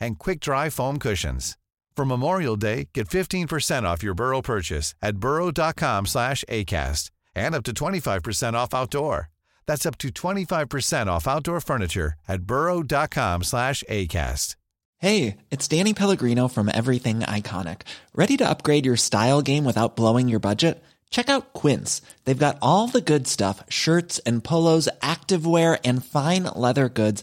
and quick-dry foam cushions. For Memorial Day, get 15% off your Burrow purchase at burrow.com slash ACAST and up to 25% off outdoor. That's up to 25% off outdoor furniture at burrow.com slash ACAST. Hey, it's Danny Pellegrino from Everything Iconic. Ready to upgrade your style game without blowing your budget? Check out Quince. They've got all the good stuff shirts and polos, activewear, and fine leather goods,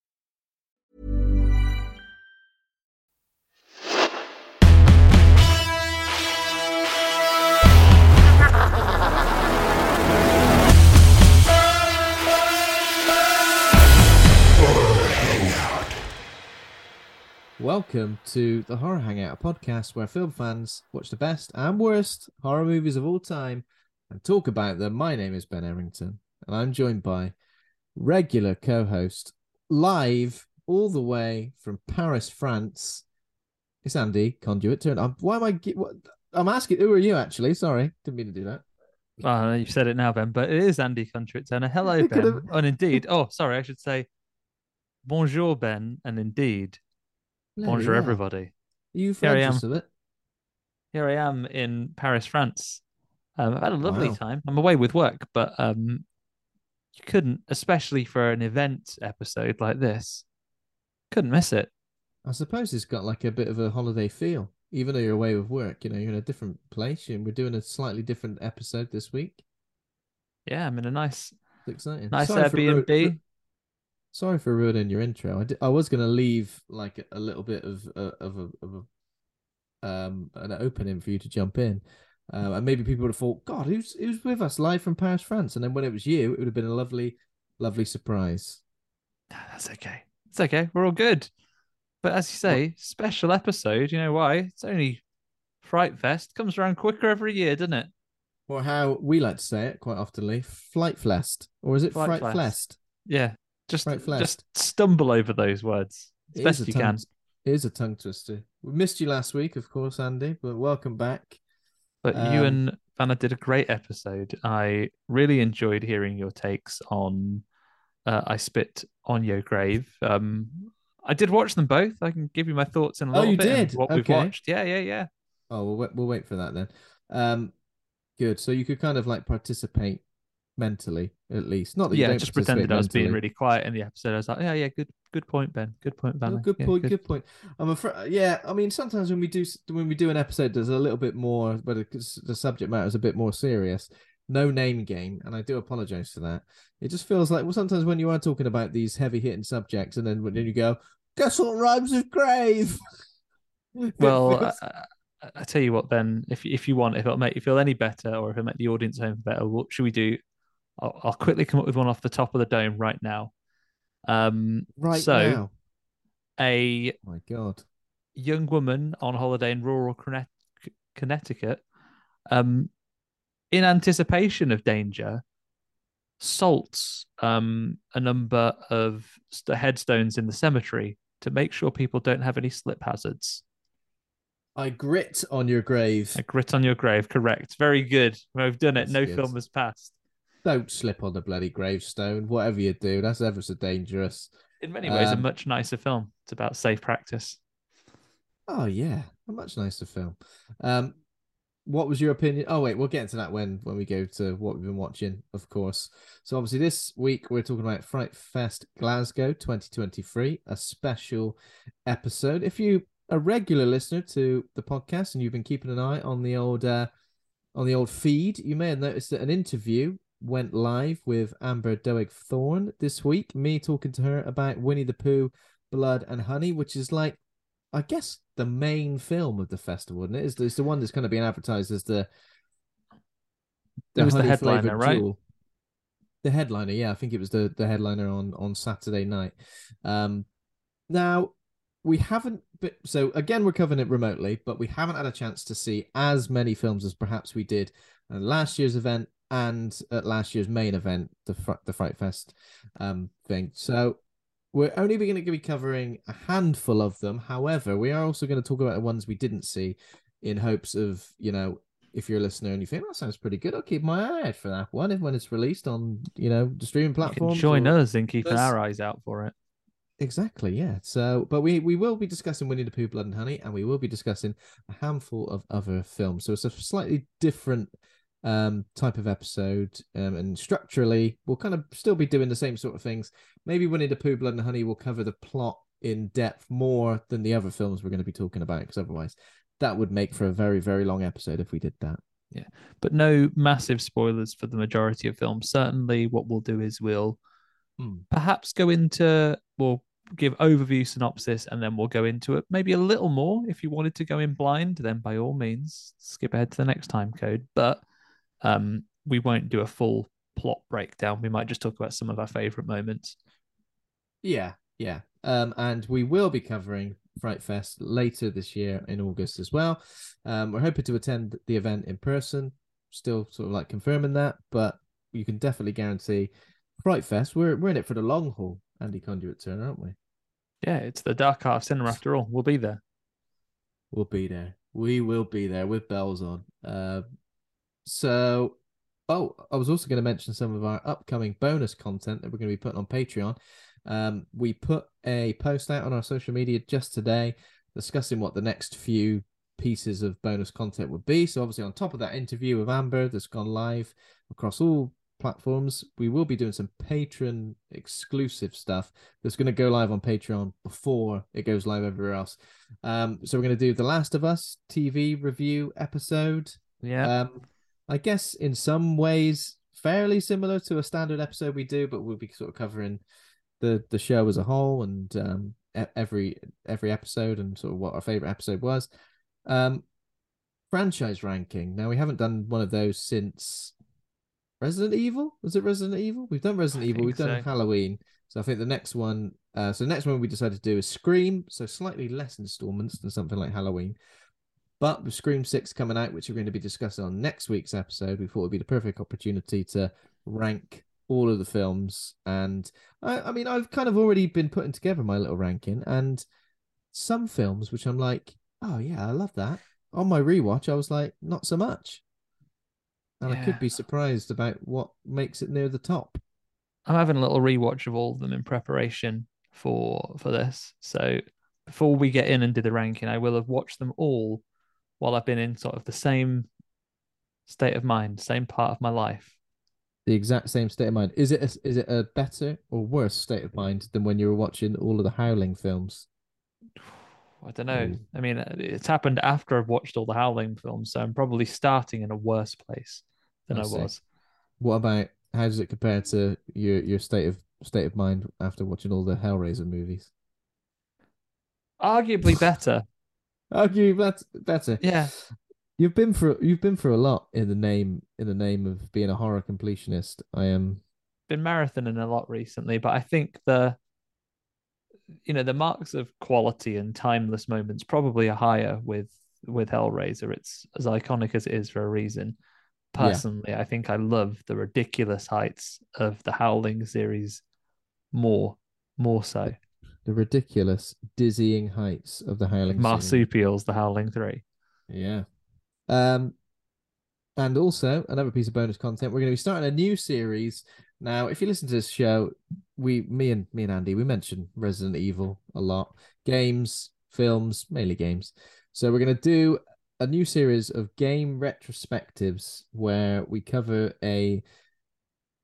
Welcome to the Horror Hangout, a podcast where film fans watch the best and worst horror movies of all time and talk about them. My name is Ben Errington, and I'm joined by regular co-host live all the way from Paris, France. It's Andy Conduit. Turn. I'm, why am I? What, I'm asking. Who are you actually? Sorry, didn't mean to do that. Oh, you've said it now, Ben, but it is Andy Conduit Turner. Hello, Ben. Oh, and indeed, oh, sorry, I should say bonjour, Ben, and indeed Bonjour, yeah. everybody. Are you Here I am. of it? Here I am in Paris, France. Um, I've had a lovely Wow. time. I'm away with work, but um, you couldn't, especially for an event episode like this, couldn't miss it. I suppose it's got like a bit of a holiday feel, even though you're away with work. You know, you're in a different place, and we're doing a slightly different episode this week. Yeah, I'm in a nice, It's exciting. nice Sorry Airbnb. Sorry for ruining your intro. I, di- I was going to leave like a little bit of uh, of a, of a um an opening for you to jump in, um, and maybe people would have thought, God, who's who's with us live from Paris, France? And then when it was you, it would have been a lovely, lovely surprise. That's okay. It's okay. We're all good. But as you say, special episode. You know why? It's only Fright Fest. Comes around quicker every year, doesn't it? Or how we like to say it quite oftenly, Flight Flest, or is it Fright Fright. Flest? Yeah. Just, Fright Fest. just stumble over those words as It best you tongue- can. It is a tongue twister. We missed you last week, of course, Andy, but welcome back. But Um, you and Vanna did a great episode. I really enjoyed hearing your takes on uh, I Spit on Your Grave. Um, I did watch them both. I can give you my thoughts in a Oh, little you bit. did? What we've watched. Yeah, yeah, yeah. Oh, we'll wait, we'll wait for that then. Um, good. So you could kind of like participate mentally, at least. Not that you Yeah, just pretended I was being really quiet in the episode. I was like, yeah, yeah, good, good point, Ben. Good point, Vanna. good Yeah, point. Good. point. I'm afraid. Yeah, I mean, sometimes when we do when we do an episode, there's a little bit more, but the subject matter is a bit more serious. No name game, and I do apologize for that. It just feels like well, sometimes when you are talking about these heavy hitting subjects, and then when you go, guess what rhymes with grave? Well, feels- I, tell you what, Ben. If if you want, if it'll make you feel any better, or if it'll make the audience home better, what should we do? I'll, I'll quickly come up with one off the top of the dome right now. Um, right so now, a oh my god, young woman on holiday in rural Connecticut, um, in anticipation of danger, salts um, a number of st- headstones in the cemetery to make sure people don't have any slip hazards. I grit on your grave. I grit on your grave, correct. Very good. I've done it. That's no good. film has passed. Don't slip on the bloody gravestone. Whatever you do, that's ever so dangerous. In many ways, a Um, much nicer film. It's about safe practice. Oh yeah, a much nicer film. Um, what was your opinion? Oh wait, we'll get into that when when we go to what we've been watching, of course. So obviously this week we're talking about Fright Fest Glasgow 2023, a special episode. If you a regular listener to the podcast and you've been keeping an eye on the old uh, on the old feed, you may have noticed that an interview went live with Amber Doig Thorne this week. Me talking to her about Winnie the Pooh, Blood and Honey, which is like, I guess, the main film of the festival, isn't it? It's, it's the one that's kind of being advertised as the. It was the headliner, right? jewel. The headliner, yeah, I think it was the the headliner on on Saturday night. Um, now we haven't, but so again, we're covering it remotely, but we haven't had a chance to see as many films as perhaps we did at last year's event and at last year's main event, the Fr- the Fright Fest um thing. So we're only going to be covering a handful of them. However, we are also going to talk about the ones we didn't see, in hopes of you know if you're a listener and you think that sounds pretty good, I'll keep my eye out for that one. If when it's released on you know the streaming platform. join or- us in keeping our eyes out for it. Exactly, yeah. So, but we we will be discussing Winnie the Pooh, Blood and Honey, and we will be discussing a handful of other films. So it's a slightly different um type of episode, um, and structurally, we'll kind of still be doing the same sort of things. Maybe Winnie the Pooh, Blood and Honey will cover the plot in depth more than the other films we're going to be talking about, because otherwise, that would make for a very very long episode if we did that. Yeah. But no massive spoilers for the majority of films. Certainly, what we'll do is we'll Hmm. perhaps go into we'll give overview synopsis and then we'll go into it maybe a little more if you wanted to go in blind then by all means skip ahead to the next time code but um we won't do a full plot breakdown we might just talk about some of our favorite moments Yeah, yeah. Um, and we will be covering Fright Fest later this year in August as well. Um, we're hoping to attend the event in person. Still sort of like confirming that, but you can definitely guarantee Fright Fest. We're we're in it for the long haul, Andy Conduit Turner, aren't we? yeah it's the dark of cinema after all we'll be there We'll be there. We will be there with bells on. Uh, so, oh, I was also going to mention some of our upcoming bonus content that we're going to be putting on Patreon. Um, we put a post out on our social media just today discussing what the next few pieces of bonus content would be. So, obviously, on top of that interview with Amber that's gone live across all platforms, we will be doing some patron exclusive stuff that's going to go live on Patreon before it goes live everywhere else. Um, so we're going to do the Last of Us TV review episode. yeah Um, I guess in some ways fairly similar to a standard episode we do, but we'll be sort of covering the the show as a whole and um every every episode and sort of what our favorite episode was. Um, franchise ranking. Now we haven't done one of those since Resident Evil. Was it Resident Evil? We've done Resident I Evil. We've think done. Halloween. So I think the next one. Uh, so the next one we decided to do is Scream. So slightly less installments than something like Halloween. But with Scream 6 coming out, which we're going to be discussing on next week's episode, we thought it would be the perfect opportunity to rank all of the films. And I, I mean, I've kind of already been putting together my little ranking, and some films which I'm like, oh, yeah, I love that. On my rewatch, I was like, not so much. And I could be surprised about what makes it near the top. i'm having a little rewatch of all of them in preparation for for this so before we get in and do the ranking i will have watched them all while i've been in sort of the same state of mind same part of my life The exact same state of mind. Is it a, is it a better or worse state of mind than when you were watching all of the Howling films? I don't know. Ooh. I mean, it's happened after I've watched all the Howling films, so I'm probably starting in a worse place than I I, was. What about how does it compare to your your state of state of mind after watching all the Hellraiser movies? Arguably better. Argue that better. Yeah. You've been for you've been for a lot in the name in the name of being a horror completionist. I am Been marathoning a lot recently, but I think the you know, the marks of quality and timeless moments probably are higher with with Hellraiser. It's as iconic as it is for a reason. Yeah. Personally, I think I love the ridiculous heights of the Howling series more, more so. The ridiculous, dizzying heights of the Howling. Marsupials, the Howling Three. Yeah. Um, and also another piece of bonus content. We're going to be starting a new series now. If you listen to this show, we, me and me and Andy, we mention Resident Evil a lot, games, films, mainly games. So we're going to do a new series of game retrospectives where we cover a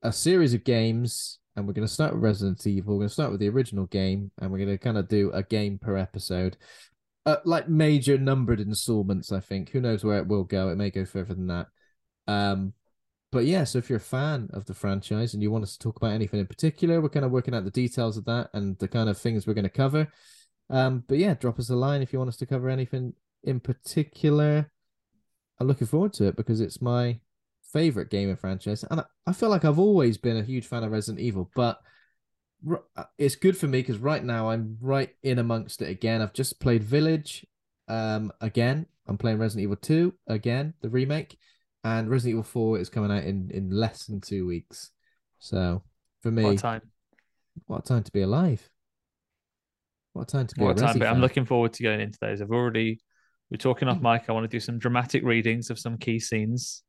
a series of games and we're going to start with Resident Evil. We're going to start with the original game and we're going to kind of do a game per episode uh, like major numbered installments. I think. Who knows where it will go? It may go further than that. Um, but yeah, so if you're a fan of the franchise and you want us to talk about anything in particular, we're kind of working out the details of that and the kind of things we're going to cover. Um, but yeah, drop us a line if you want us to cover anything in particular. I'm looking forward to it because it's my favorite gaming franchise, and I, feel like I've always been a huge fan of Resident Evil, but uh, it's good for me because right now I'm right in amongst it again. I've just played Village, um, again. I'm playing Resident Evil 2 again, the remake, and Resident Evil 4 is coming out in in less than two weeks. So for me, What time? what a time to be alive! What a time to be What time? But I'm looking forward to going into those. I've already we're talking off mic. I want to do some dramatic readings of some key scenes.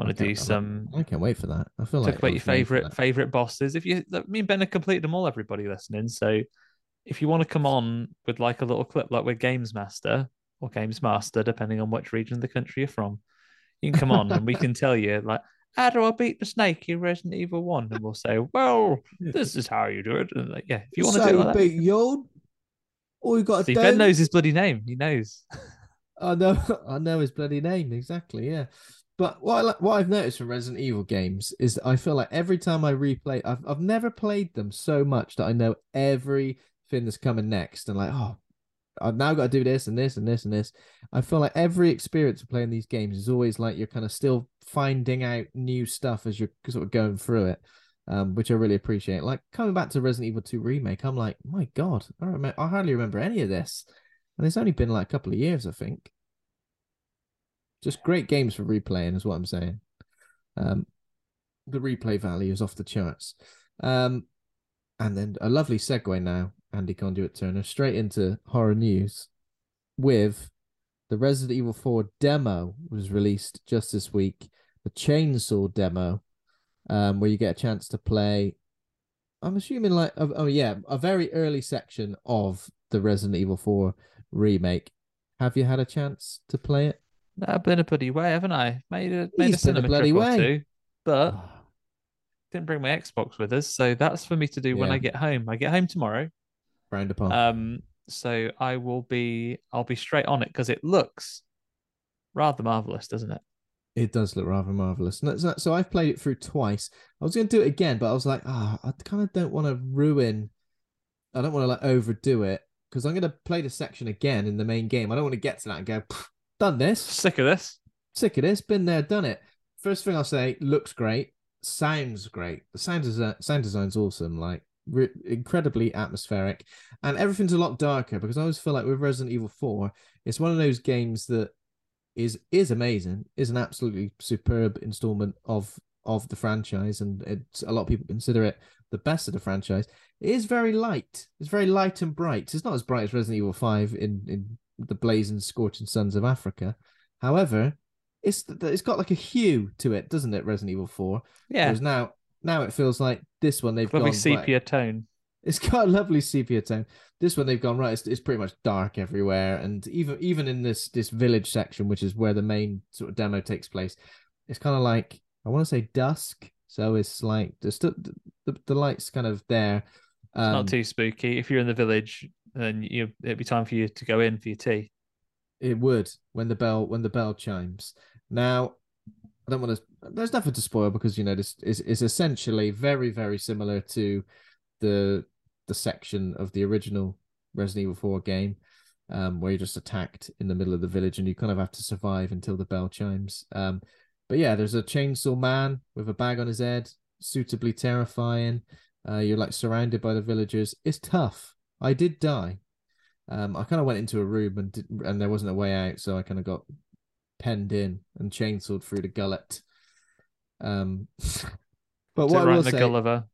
Want to do some I can't wait for that. I feel like. talk like about your was made for favorite favorite bosses. If you, me and Ben have completed them all. Everybody listening, so if you want to come on with like a little clip, like we're Games Master or Games Master, depending on which region of the country you're from, you can come on and we can tell you like, how do I beat the snake in Resident Evil One? And we'll say, well, this is how you do it. And like, yeah, if you want to do it, like that, Yod, all you got See, Ben knows his bloody name. He knows. I know, I know his bloody name exactly. Yeah, but what I, what I've noticed from Resident Evil games is that I feel like every time I replay, I've I've never played them so much that I know everything that's coming next, and like, oh, I've now got to do this and this and this and this. I feel like every experience of playing these games is always like you're kind of still finding out new stuff as you're sort of going through it. Um, which I really appreciate. Like coming back to Resident Evil 2 remake, I'm like, my God, I remember, I hardly remember any of this, and it's only been like a couple of years, I think. Just great games for replaying, is what I'm saying. Um, the replay value is off the charts. Um, and then a lovely segue now, Andy Conduit Turner, straight into horror news with the Resident Evil 4 demo was released just this week. The chainsaw demo, um, where you get a chance to play. I'm assuming like oh, oh yeah, a very early section of the Resident Evil 4 remake. Have you had a chance to play it? I've been a bloody way, haven't I? Made a made a He's a cinema bloody trip way. or two, but didn't bring my Xbox with us, so that's for me to do when Yeah. I get home. I get home tomorrow. Round upon. Um, so I will be I'll be straight on it because it looks rather marvelous, doesn't it? It does look rather marvelous. No, So, so I've played it through twice. I was going to do it again, but I was like, ah, I kind of don't want to ruin. I don't want to like overdo it because I'm going to play the section again in the main game. I don't want to get to that and go, "Pff, done this, Sick of this. sick of this, been there, done it. First thing I'll say, looks great, sounds great. The sound design, sound design's awesome, like re- incredibly atmospheric, and everything's a lot darker because I always feel like with Resident Evil Four, it's one of those games that is is amazing, is an absolutely superb installment of of the franchise, and it's a lot of people consider it the best of the franchise. It is very light. It's very light and bright. It's not as bright as Resident Evil Five in in the blazing, scorching suns of Africa. However, it's it's got like a hue to it, doesn't it? Resident Evil Four. Yeah, Whereas now now it feels like this one they've lovely gone sepia right, tone. it's got a lovely sepia tone. This one they've gone right. It's, it's pretty much dark everywhere, and even even in this this village section, which is where the main sort of demo takes place, it's kind of like I want to say dusk. So it's like the the, the light's kind of there. It's Um, not too spooky. If you're in the village, then you it'd be time for you to go in for your tea. It would when the bell when the bell chimes. Now, I don't want to. There's nothing to spoil because you know this is is essentially very very similar to the the section of the original Resident Evil 4 game, um, where you're just attacked in the middle of the village and you kind of have to survive until the bell chimes. Um, but yeah, there's a chainsaw man with a bag on his head, suitably terrifying. Uh, you're like surrounded by the villagers. It's tough. I did die. Um, I kind of went into a room and did, and there wasn't a way out, so I kind of got penned in and chainsawed through the gullet. Um, but what I will in the say, Gulliver.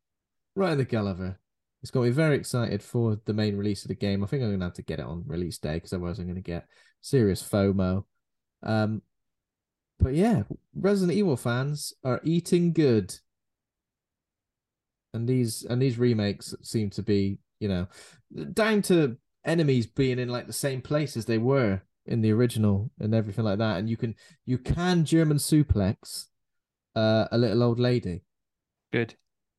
right in the Gulliver, it's got me very excited for the main release of the game. I think I'm gonna have to get it on release day because otherwise I'm gonna get serious FOMO. Um, but yeah, Resident Evil fans are eating good, and these and these remakes seem to be, you know, down to enemies being in like the same place as they were in the original and everything like that. And you can you can German suplex uh, a little old lady. Good.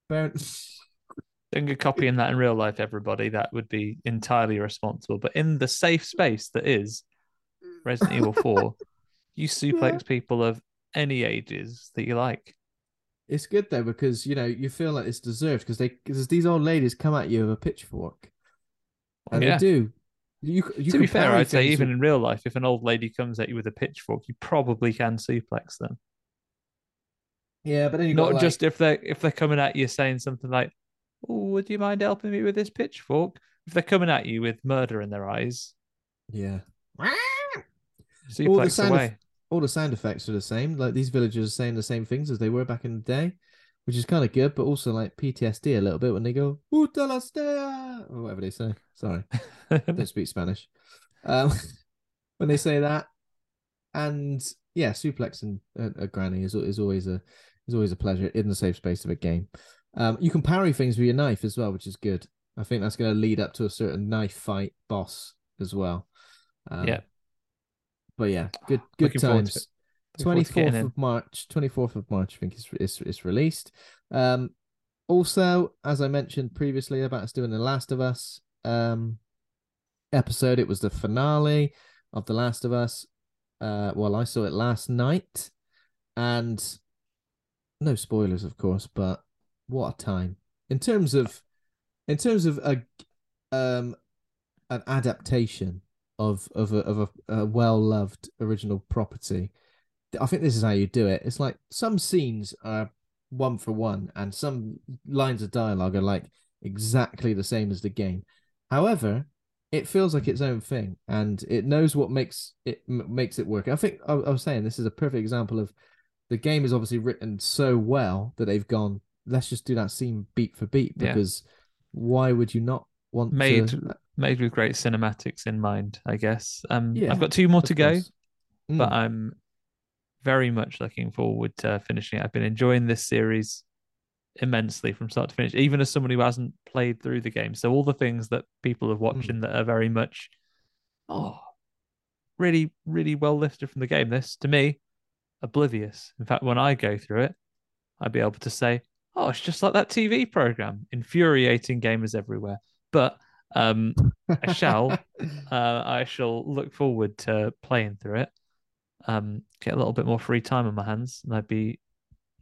Fair- Don't go copying that in real life, everybody. That would be entirely irresponsible. But in the safe space that is Resident Evil 4, you suplex people of any ages that you like. It's good though because you know you feel like it's deserved because they because these old ladies come at you with a pitchfork, and Yeah. they do. You, you to be fair, I'd say even with- in real life, if an old lady comes at you with a pitchfork, you probably can suplex them. yeah, but Not like, just if they're if they're coming at you saying something like, "Oh, would you mind helping me with this pitchfork?" If they're coming at you with murder in their eyes, yeah. suplex sound of- away. All the sound effects are the same. Like these villagers are saying the same things as they were back in the day, which is kind of good, but also like PTSD a little bit when they go "Puta la stea," or whatever they say. Sorry, don't speak Spanish. Um, when they say that, and yeah, suplexing a, a granny is is always a is always a pleasure in the safe space of a game. Um, you can parry things with your knife as well, which is good. I think that's going to lead up to a certain knife fight boss as well. Um, Yeah. But yeah, good good Looking times. Twenty forward to getting fourth of March. Twenty fourth of March, I think is is is released. Um, also, as I mentioned previously about us doing the Last of Us um episode, it was the finale of the Last of Us. Uh, well, I saw it last night, and no spoilers, of course, but what a time in terms of in terms of a um an adaptation of of a of a, a well loved original property. I think this is how you do it. It's like some scenes are one for one, and some lines of dialogue are like exactly the same as the game. However, it feels like its own thing, and it knows what makes it m- makes it work. I think I, I was saying this is a perfect example of the game is obviously written so well that they've gone. Let's just do that scene beat for beat Yeah. because why would you not want Made to? Made with great cinematics in mind, I guess. Um, Yeah, I've got two more to go. course. but Mm. I'm very much looking forward to finishing it. I've been enjoying this series immensely from start to finish, even as someone who hasn't played through the game. So all the things that people are watching that are very much, oh, really, really well lifted from the game. This to me, oblivious. In fact, when I go through it, I'd be able to say, oh, it's just like that TV program, infuriating gamers everywhere. But um, I shall. uh, I shall look forward to playing through it. Um, get a little bit more free time on my hands, and I'd be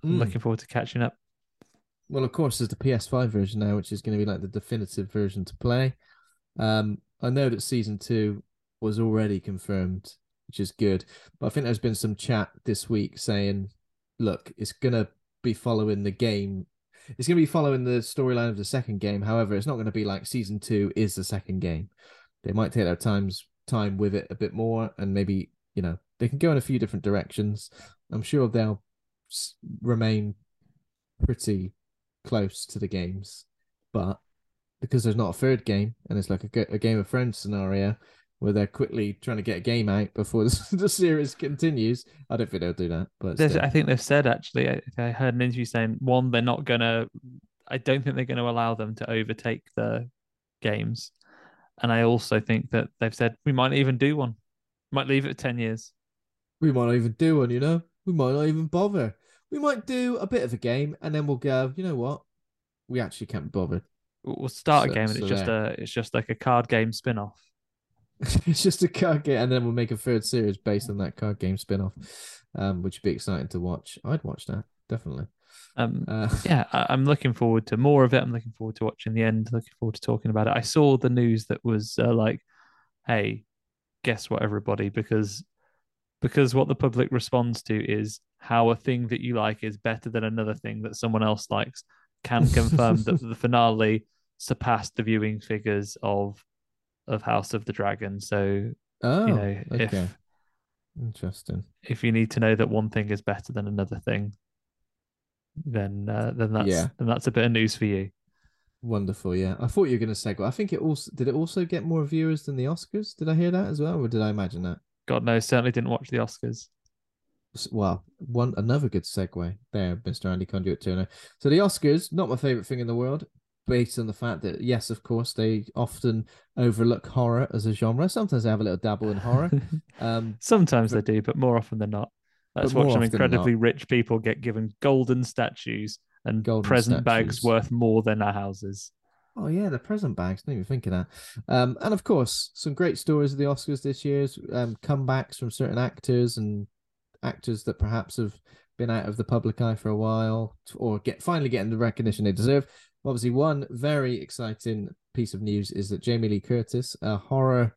Mm. looking forward to catching up. Well, of course, there's the PS5 version now, which is going to be like the definitive version to play. Um, I know that season two was already confirmed, which is good. But I think there's been some chat this week saying, look, it's going to be following the game. It's going to be following the storyline of the second game. However, it's not going to be like season two is the second game. They might take their times time with it a bit more, and maybe you know they can go in a few different directions. I'm sure they'll remain pretty close to the games, but because there's not a third game and it's like a, a Game of Thrones scenario where they're quickly trying to get a game out before the, series continues, I don't think they'll do that. But I think they've said actually. I, I heard an interview saying one, they're not gonna. I don't think they're going to allow them to overtake the games, and I also think that they've said we might even do one. Might leave it at ten years. we might not even do one, you know. We might not even bother. We might do a bit of a game and then we'll go. You know what? We actually can't be bothered. We'll start a game, and so it's just there. a. It's just like a card game spin off. it's just a card game, and then we'll make a third series based on that card game spin-off, um, which would be exciting to watch. I'd watch that definitely. Um, Uh, yeah, I, I'm looking forward to more of it. I'm looking forward to watching the end. Looking forward to talking about it. I saw the news that was uh, like, "Hey, guess what, everybody?" Because because what the public responds to is how a thing that you like is better than another thing that someone else likes. Can confirm that the finale surpassed the viewing figures of of House of the Dragon. So oh, you know, okay, if interesting. if you need to know that one thing is better than another thing, then uh, then that's Yeah. then that's a bit of news for you. Wonderful, yeah. I thought you were going to segue. I think it also did. It also get more viewers than the Oscars. Did I hear that as well, or did I imagine that? God knows, certainly didn't watch the Oscars. Well, one another good segue there, Mr. Andy Conduit Turner. So the Oscars, not my favorite thing in the world, based on the fact that yes, of course, they often overlook horror as a genre. Sometimes they have a little dabble in horror. Um, Sometimes but- they do, but more often than not. Let's watch some incredibly rich people get given golden statues and Golden present bags worth more than our houses. Oh yeah, the present bags. Didn't even think of that. Um, and of course, some great stories of the Oscars this year. Um, comebacks from certain actors and actors that perhaps have been out of the public eye for a while or get finally getting the recognition they deserve. Obviously, one very exciting piece of news is that Jamie Lee Curtis, a horror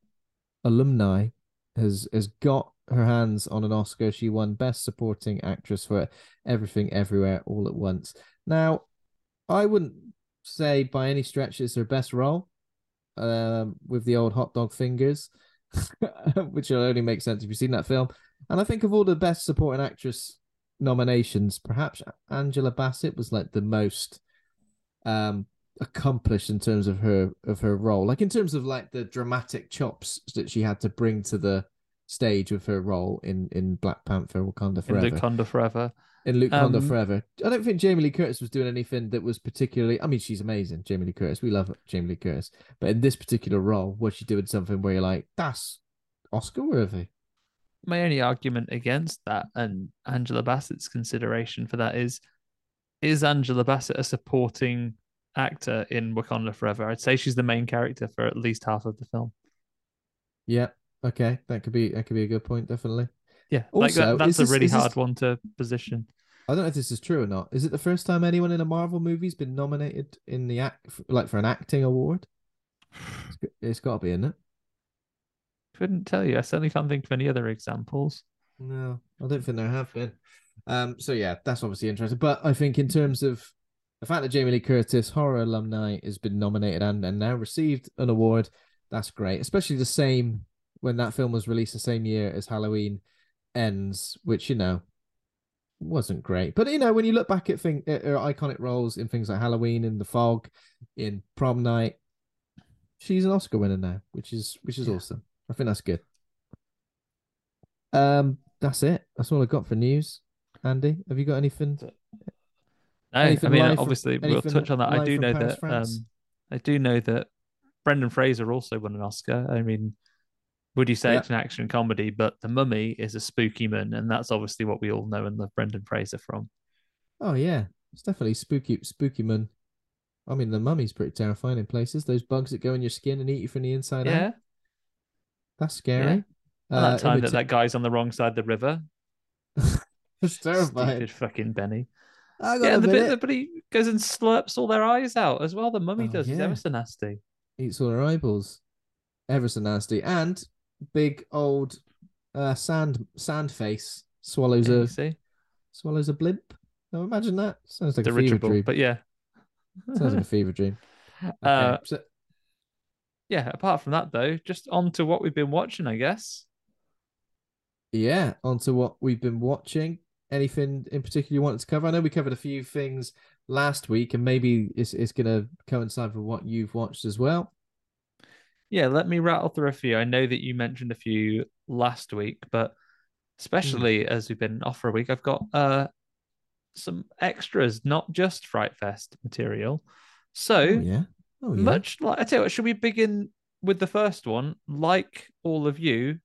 alumni, has has got her hands on an Oscar. She won Best Supporting Actress for Everything Everywhere All at Once. Now, I wouldn't say by any stretch it's her best role, um, with the old hot dog fingers, which will only make sense if you've seen that film. And I think of all the Best Supporting Actress nominations, perhaps Angela Bassett was like the most um accomplished in terms of her of her role like in terms of like the dramatic chops that she had to bring to the stage with her role in in black panther wakanda forever. In Wakanda Forever. in luke Wakanda Um, forever. I don't think jamie lee curtis was doing anything that was particularly i mean she's amazing jamie lee curtis. We love jamie lee curtis. But in this particular role was she doing something where you're like that's oscar worthy my only argument against that and Angela Bassett's consideration for that is is Angela Bassett a supporting actor in Wakanda Forever? I'd say she's the main character for at least half of the film. yeah okay that could be that could be a good point definitely Yeah, like Also, that, that's a really is this- hard one to position. I don't know if this is true or not. Is it the first time anyone in a Marvel movie's been nominated in the act, like for an acting award? It's it's got to be, isn't it? Couldn't tell you. I certainly can't think of any other examples. No, I don't think there have been. Um, so yeah, that's obviously interesting. But I think in terms of the fact that Jamie Lee Curtis, horror alumni, has been nominated and, and now received an award, that's great. Especially the same when that film was released the same year as Halloween ends, which you know wasn't great. But you know, when you look back at thing at her iconic roles in things like Halloween, in The Fog, in Prom Night, she's an Oscar winner now, which is which is Yeah. awesome. I think that's good. Um, that's it. That's all I got for news. Andy, have you got anything? No, I mean, live from- obviously, we'll touch on that. I do know Paris, that. Um, I do know that Brendan Fraser also won an Oscar. I mean, would you say Yeah. it's an action comedy? But The Mummy is a spooky man, and that's obviously what we all know and love Brendan Fraser from. Oh yeah, it's definitely spooky, spooky man. I mean, the mummy's pretty terrifying in places. Those bugs that go in your skin and eat you from the inside yeah, out. That's scary. and that Uh, time that that guy's on the wrong side of the river. It's terrifying. Stupid fucking Beni. I got Yeah, the bit that but he goes and slurps all their eyes out as well. The mummy Oh, does. He's yeah. ever so nasty. eats all their eyeballs. Ever so nasty. And big old uh sand sand face swallows Yeah, a see, swallows a blimp. Now imagine that. Sounds like a fever dream. But yeah, Sounds like a fever dream. Okay, uh, so- yeah. Apart from that, though, just on to what we've been watching, I guess. yeah, on to what we've been watching. Anything in particular you wanted to cover? I know we covered a few things last week, and maybe it's it's gonna coincide with what you've watched as well. Yeah, let me rattle through a few. I know that you mentioned a few last week, but especially as we've been off for a week, I've got uh some extras, not just Fright Fest material. So Oh yeah. Oh yeah. much like I tell you what, should we begin with the first one? Like all of you,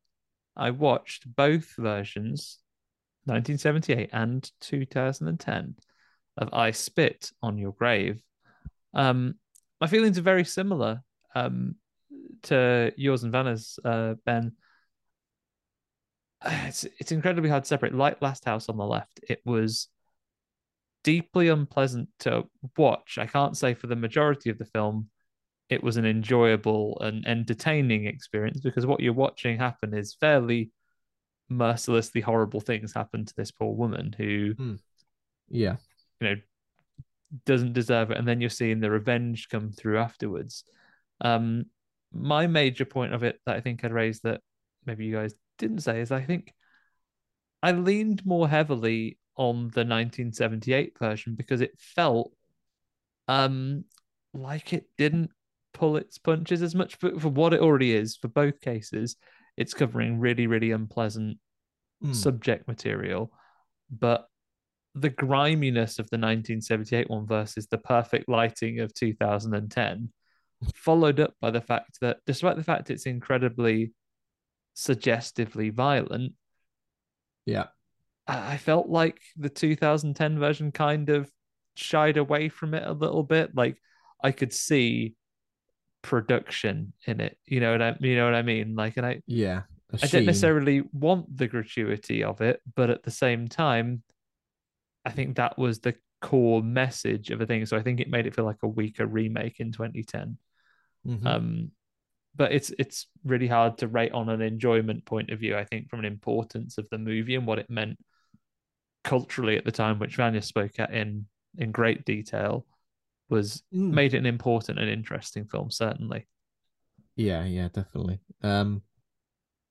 I watched both versions, 1978 and 2010, of I Spit on Your Grave. Um, my feelings are very similar um, to yours and Vanna's, uh, Ben. It's it's incredibly hard to separate. Like Last House on the left, it was deeply unpleasant to watch. I can't say for the majority of the film it was an enjoyable and entertaining experience because what you're watching happen is fairly mercilessly horrible things happen to this poor woman who yeah. you know doesn't deserve it. And then you're seeing the revenge come through afterwards. Um my major point of it that i think i'd raised that maybe you guys didn't say is i think i leaned more heavily on the 1978 version because it felt um like it didn't pull its punches as much for, for what it already is for both cases it's covering really really unpleasant Mm. subject material, but the griminess of the 1978 one versus the perfect lighting of 2010, followed up by the fact that despite the fact it's incredibly suggestively violent, Yeah. I I felt like the 2010 version kind of shied away from it a little bit. Like I could see production in it. You know what I you know what I mean? Like and I Yeah. I don't necessarily want the gratuity of it, but at the same time, I think that was the core message of a thing. So I think it made it feel like a weaker remake in 2010. Mhm. Um, but it's it's really hard to rate on an enjoyment point of view. I think from an importance of the movie and what it meant culturally at the time, which Vanya spoke at in in great detail, was Mm. made it an important and interesting film. Certainly, Yeah, yeah, definitely. Um,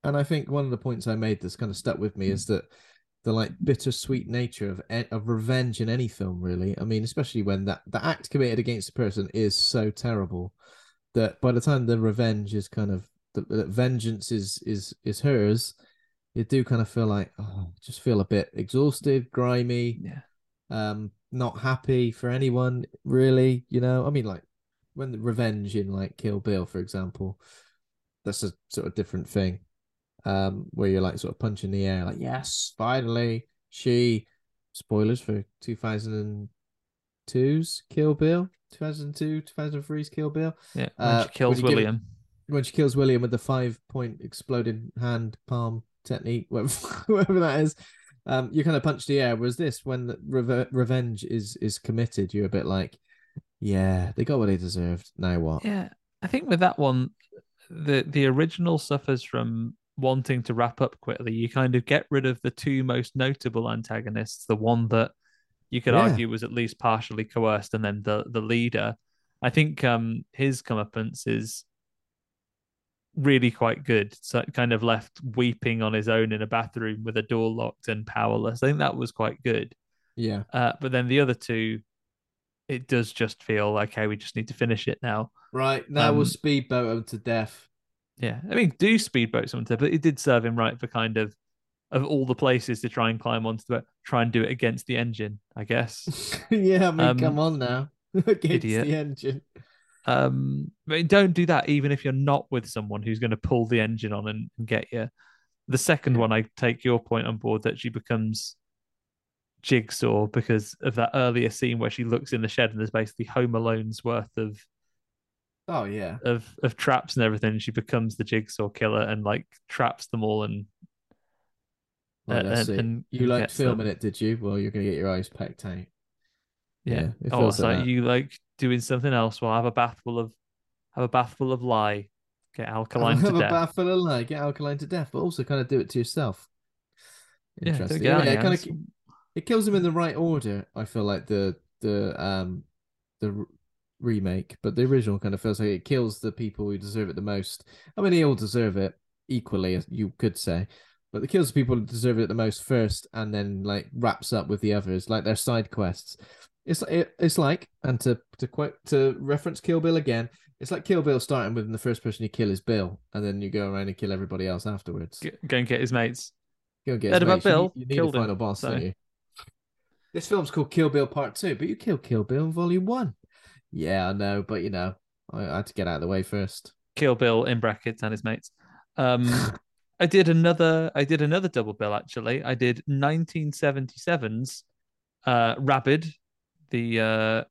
and I think one of the points I made that's kind of stuck with me is that the like bittersweet nature of of revenge in any film, really. I mean, especially when that the act committed against a person is so terrible that by the time the revenge is kind of the, the vengeance is is is hers, you do kind of feel like oh, just feel a bit exhausted, grimy, yeah, um not happy for anyone really you know i mean like when the revenge in like kill bill for example that's a sort of different thing um where you're like sort of punching the air like yes finally she spoilers for 2002's kill bill 2002 2003's kill bill yeah. When Uh, she kills when you give William, when she kills William with the five point exploding hand palm technique, whatever, whatever that is, um, you kind of punch the air. Was this, when the reve- revenge is is committed, you're a bit like, yeah, they got what they deserved. Now what? Yeah, I think with that one, the the original suffers from wanting to wrap up quickly. You kind of get rid of the two most notable antagonists, the one that you could Yeah. argue was at least partially coerced, and then the the leader. I think um his comeuppance is really quite good. So kind of left weeping on his own in a bathroom with a door locked and powerless. I think that was quite good. Yeah, Uh, but then the other two, it does just feel okay. We just need to finish it now. right. Now Um, we'll speedboat him to death. Yeah, I mean, do speedboat someone to, but it did serve him right for kind of of all the places to try and climb onto it, try and do it against the engine, I guess. yeah, I mean, Um, come on now, against idiot. the engine. Um, but don't do that even if you're not with someone who's going to pull the engine on and, and get you. The second one, I take your point on board that she becomes Jigsaw because of that earlier scene where she looks in the shed and there's basically Home Alone's worth of Oh yeah, of of traps and everything. She becomes the Jigsaw killer and like traps them all and right, Uh, and- and- you liked filming them. it, did you? Well, you're gonna get your eyes pecked out. Yeah. Yeah, oh, it's like that. you like doing something else. Well, have a bath full of have a bath full of lye. Get alkaline have to death. Have a bath full of lye, get alkaline to death, but also kind of do it to yourself. Interesting. out Yeah, it kind of it kills them in the right order. I feel like the the um the remake, but the original kind of feels like it kills the people who deserve it the most. I mean, they all deserve it equally, you could say, but it kills the people who deserve it the most first, and then like wraps up with the others, like their side quests. It's it, it's like, and to to quote to reference Kill Bill again, it's like Kill Bill starting with the first person you kill is Bill, and then you go around and kill everybody else afterwards. G- Go and get his mates. Go and get Heard his about mates. Bill? need- You need, Killed a him, final boss, so- don't you? This film's called Kill Bill Part Two, but you kill Kill Bill in Volume One. Yeah, I know, but you know, I, I had to get out of the way first. Kill Bill in brackets and his mates. Um, I did another. I did another double bill actually. I did 1977's uh, Rabid. The uh,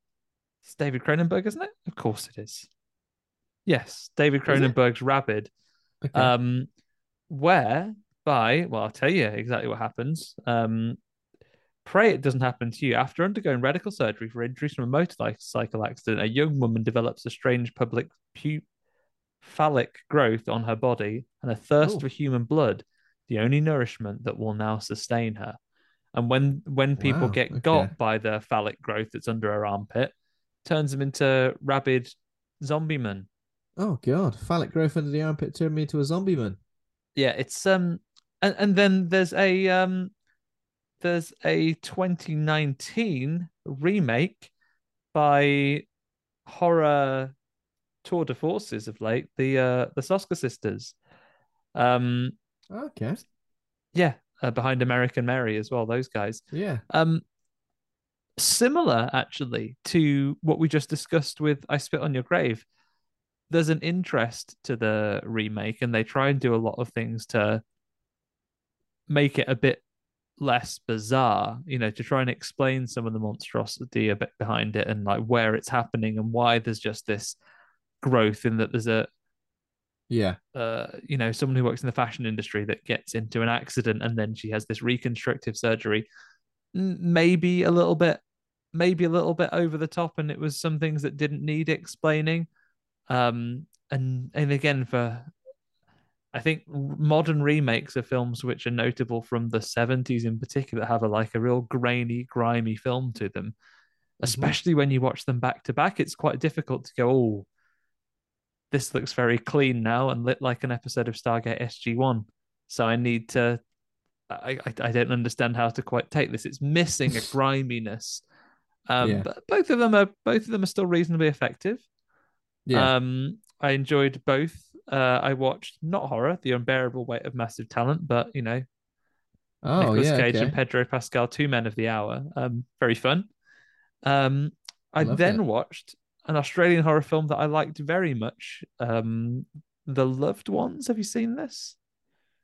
it's David Cronenberg, isn't it? Of course it is. Yes, David? Cronenberg's Rabid. Okay. um, where by well, I'll tell you exactly what happens. Um, pray it doesn't happen to you. After undergoing radical surgery for injuries from a motorcycle accident, a young woman develops a strange public pu- phallic growth on her body and a thirst Oh. for human blood, the only nourishment that will now sustain her. And when when people Wow, get okay. got by the phallic growth that's under her armpit, turns them into rabid zombie men. oh god, phallic growth under the armpit turned me into a zombie man. yeah it's um and, and then there's a um there's a 2019 remake by horror tour de forces of late the uh the Soska sisters um Okay, yeah uh, behind American Mary as well those guys yeah, um similar actually to what we just discussed with I Spit on Your Grave. There's an interest to the remake, and they try and do a lot of things to make it a bit less bizarre, you know, to try and explain some of the monstrosity a bit behind it and like where it's happening and why there's just this growth in that there's a Yeah. uh, you know, someone who works in the fashion industry that gets into an accident and then she has this reconstructive surgery. Maybe a little bit, maybe a little bit over the top, and it was some things that didn't need explaining. Um, and and again, for I think modern remakes of films which are notable from the 70s in particular have a like a real grainy, grimy film to them. Especially when you watch them back to back, it's quite difficult to go, oh, this looks very clean now and lit like an episode of Stargate SG1. So I need to I, I, I don't understand how to quite take this. It's missing a griminess. Um, Yeah. but both of them are both of them are still reasonably effective. Yeah. Um, I enjoyed both. Uh, I watched not horror, The Unbearable Weight of Massive Talent, but you know, oh, Nicolas yeah. Cage okay. and Pedro Pascal, two men of the hour. Um, very fun. Um, I then it. watched an Australian horror film that I liked very much. Um, The Loved Ones. Have you seen this?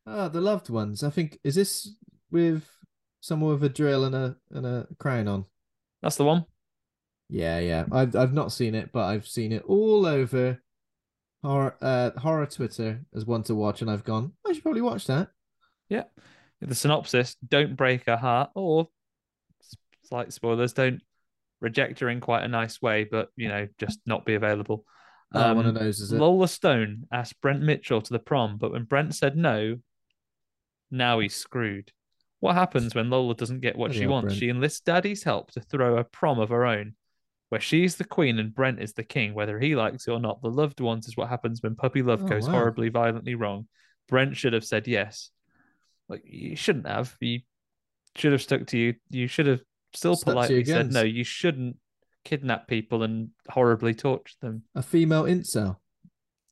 Ah, the loved ones. I think is this with someone with a drill and a and a crown on. That's the one. Yeah, yeah. I've I've not seen it, but I've seen it all over horror uh horror Twitter as one to watch, and I've gone. I should probably watch that. Yeah. The synopsis: Don't break a heart, or slight spoilers. Don't reject her in quite a nice way, but you know, just not be available. Oh, one Um, of those is it? Lola Stone asked Brent Mitchell to the prom, but when Brent said no, now he's screwed. What happens when Lola doesn't get what she wants? Brent. She enlists Daddy's help to throw a prom of her own, where she's the queen and Brent is the king, whether he likes it or not. The loved ones is what happens when puppy love Oh, goes wow. horribly, violently wrong. Brent should have said yes. Like you shouldn't have. You should have stuck to you. You should have still politely said no. You shouldn't kidnap people and horribly torture them. A female incel.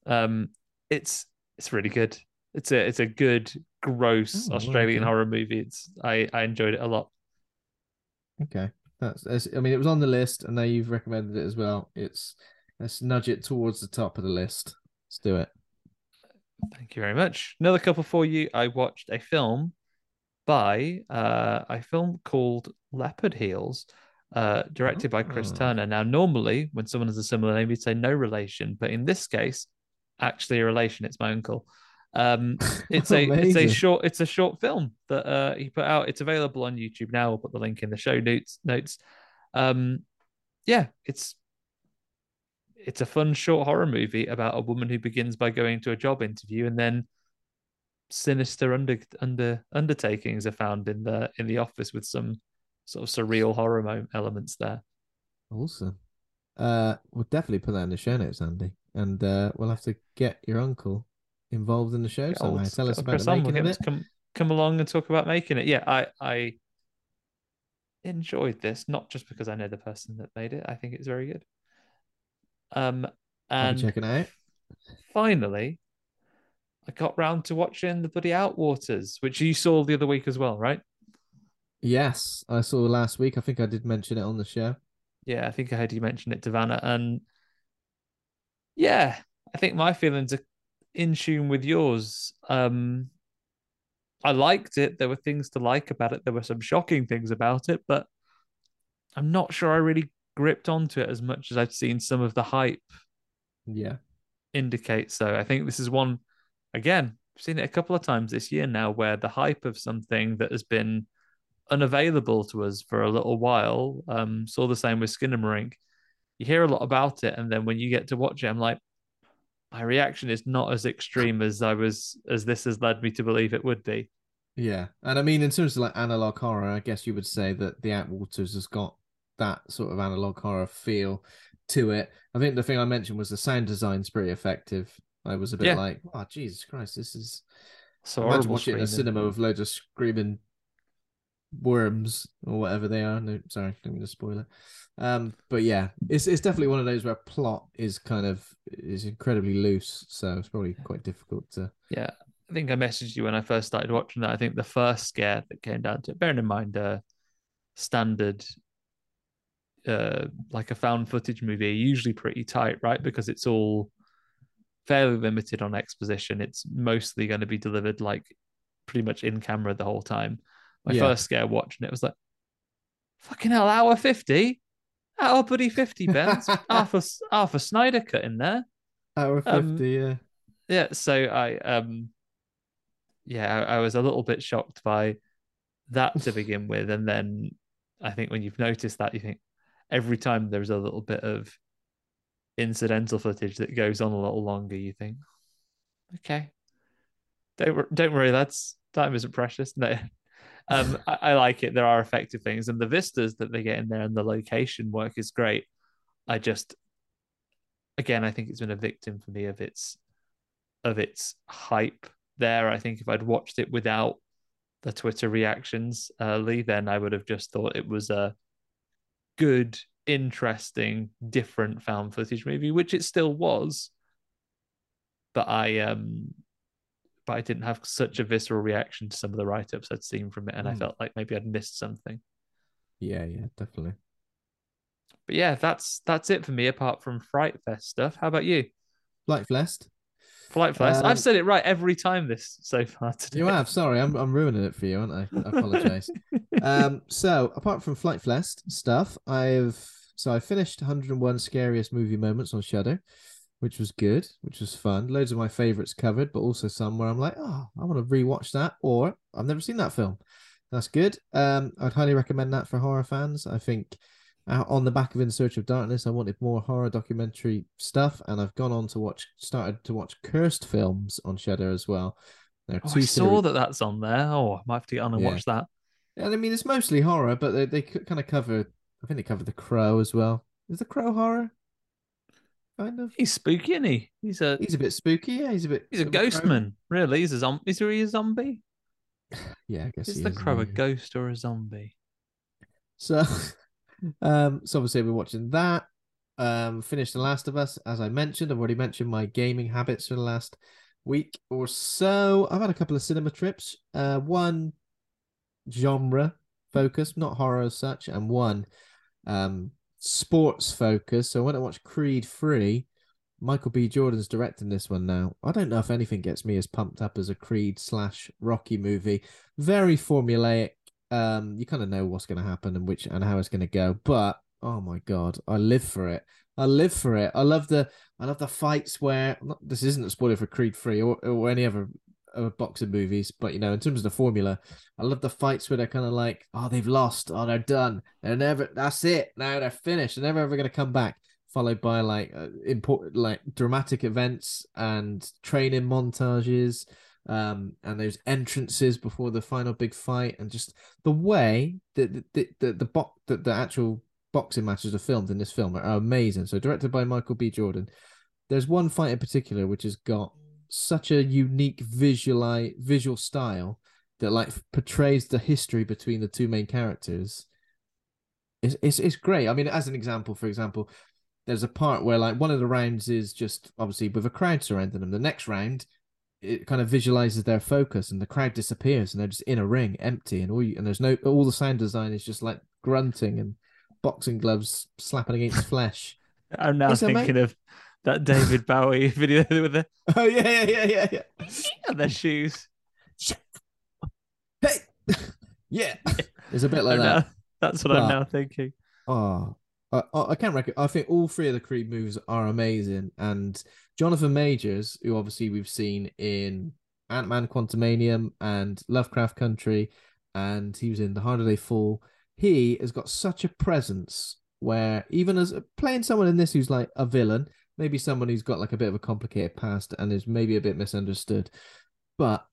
Um, it's it's really good. It's a it's a good, gross Oh, Australian okay. horror movie. It's I I enjoyed it a lot. Okay, that's, that's. I mean, it was on the list, and now you've recommended it as well. It's let's nudge it towards the top of the list. Let's do it. Thank you very much. Another couple for you. I watched a film by uh, a film called Leopard Heels, uh, directed by Chris Oh. Turner. Now, normally when someone has a similar name, you'd say no relation, but in this case, actually a relation. It's my uncle. Um, it's a it's a short it's a short film that uh, he put out. It's available on YouTube now. I'll put the link in the show notes. Notes. Um, yeah, it's it's a fun short horror movie about a woman who begins by going to a job interview and then sinister under under undertakings are found in the in the office with some sort of surreal horror elements there. Awesome. Uh, we'll definitely put that in the show notes, Andy, and uh, we'll have to get your uncle involved in the show Get somehow. old- Tell us about making it. come come along and talk about making it. Yeah, I I enjoyed this not just because I know the person that made it. I think it's very good. Um, and be checking it out. finally, I got round to watching the bloody Outwaters, which you saw the other week as well, right? Yes, I saw last week. I think I did mention it on the show. Yeah, I think I heard you mention it to Vanna, and yeah, I think my feelings are in tune with yours. Um, I liked it. There were things to like about it. There were some shocking things about it, but I'm not sure I really gripped onto it as much as I've seen some of the hype Yeah. indicate. So I think this is one, again, I've seen it a couple of times this year now, where the hype of something that has been unavailable to us for a little while. Um, saw the same with Skinamarink. You hear a lot about it, and then when you get to watch it, I'm like, my reaction is not as extreme as I was as this has led me to believe it would be. Yeah. And I mean, in terms of like analog horror, I guess you would say that the Outwaters has got that sort of analog horror feel to it. I think the thing I mentioned was the sound design's pretty effective. I was a bit Yeah. like, oh, Jesus Christ, this is. So horrible watching a cinema with loads of screaming worms or whatever they are. No, sorry, don't mean to spoil it. Um, but yeah, it's it's definitely one of those where plot is kind of is incredibly loose, so it's probably quite difficult to. Yeah, I think I messaged you when I first started watching that. I think the first scare that came down to it, bearing in mind uh standard uh like a found footage movie are usually pretty tight, right? Because it's all fairly limited on exposition. It's mostly going to be delivered like pretty much in camera the whole time. My Yeah. first scare watching it was like, fucking hell, hour 50? Hour buddy 50, Ben. Arthur, Arthur Snyder cut in there. Hour Um, fifty, yeah. yeah, so I um yeah, I, I was a little bit shocked by that to begin with, and then I think when you've noticed that, you think every time there's a little bit of incidental footage that goes on a little longer, you think, okay, don't don't worry, that's time isn't precious. No, um, I, I like it. There are effective things, and the vistas that they get in there and the location work is great. I just, again, I think it's been a victim for me of its of its hype. There, I think if I'd watched it without the Twitter reactions early, then I would have just thought it was a good, interesting, different found footage movie, which it still was. But I um but I didn't have such a visceral reaction to some of the write ups I'd seen from it, and mm. I hmm. felt like maybe I'd missed something. Yeah, yeah, definitely. But yeah, that's that's it for me. Apart from Fright Fest stuff, how about you? Flight Fest. Flight Fest. Um, I've said it right every time this so far today. You have. Sorry, I'm I'm ruining it for you, aren't I? I apologize. um, so apart from Flight Fest stuff, I've so I finished 101 scariest movie moments on Shudder which was good, which was fun. Loads of my favorites covered, but also some where I'm like, oh, I want to rewatch that, or I've never seen that film. That's good. Um, I'd highly recommend that for horror fans. I think uh, on the back of In Search of Darkness, I wanted more horror documentary stuff, and I've gone on to watch, started to watch cursed films on Shudder as well. There oh, I saw that that's on there. Oh, I might have to get on and yeah. watch that. And I mean, it's mostly horror, but they, they kind of cover. I think they covered The Crow as well. Is The Crow horror? kind of. He's spooky, isn't he? He's a he's a bit spooky. Yeah, he's a bit. He's a ghost man. Really, he's a zombie. Is he a zombie? yeah, I guess. Is the is, crow a ghost or a zombie? So, um, so obviously we're watching that. Um, finished The Last of Us, as I mentioned. I've already mentioned my gaming habits for the last week or so. I've had a couple of cinema trips. Uh, one genre focus, not horror as such, and one um sports focus. So when I watch Creed 3. Michael B. Jordan's directing this one now. I don't know if anything gets me as pumped up as a Creed slash Rocky movie. Very formulaic. Um, you kind of know what's going to happen and which and how it's going to go. But oh my god, I live for it. I live for it. I love the I love the fights where this isn't a spoiler for Creed 3 or, or any other uh, boxing movies, but you know, in terms of the formula, I love the fights where they're kind of like, oh, they've lost, oh, they're done, they're never, that's it, now they're finished, they're never ever going to come back. Followed by like uh, important, like dramatic events and training montages, um, and there's entrances before the final big fight, and just the way that the the the, the, bo- the, the actual boxing matches are filmed in this film are amazing. So directed by Michael B. Jordan. There's one fight in particular which has got such a unique visual visual style that like portrays the history between the two main characters. It's, it's it's great. I mean, as an example, for example, there's a part where like one of the rounds is just obviously with a crowd surrounding them. The next round, it kind of visualizes their focus, and the crowd disappears, and they're just in a ring, empty, and all you, and there's no all the sound design is just like grunting and boxing gloves slapping against flesh. I'm now thinking of that David Bowie video with the oh yeah yeah yeah yeah yeah and their shoes. Hey, yeah, it's a bit like that. Now, that's what but, I'm now thinking. Oh, I, I can't reckon. I think all three of the Creed movies are amazing, and Jonathan Majors, who obviously we've seen in Ant Man, Quantumania, and Lovecraft Country, and he was in The Harder They Fall. He has got such a presence where even as playing someone in this who's like a villain, maybe someone who's got like a bit of a complicated past and is maybe a bit misunderstood. But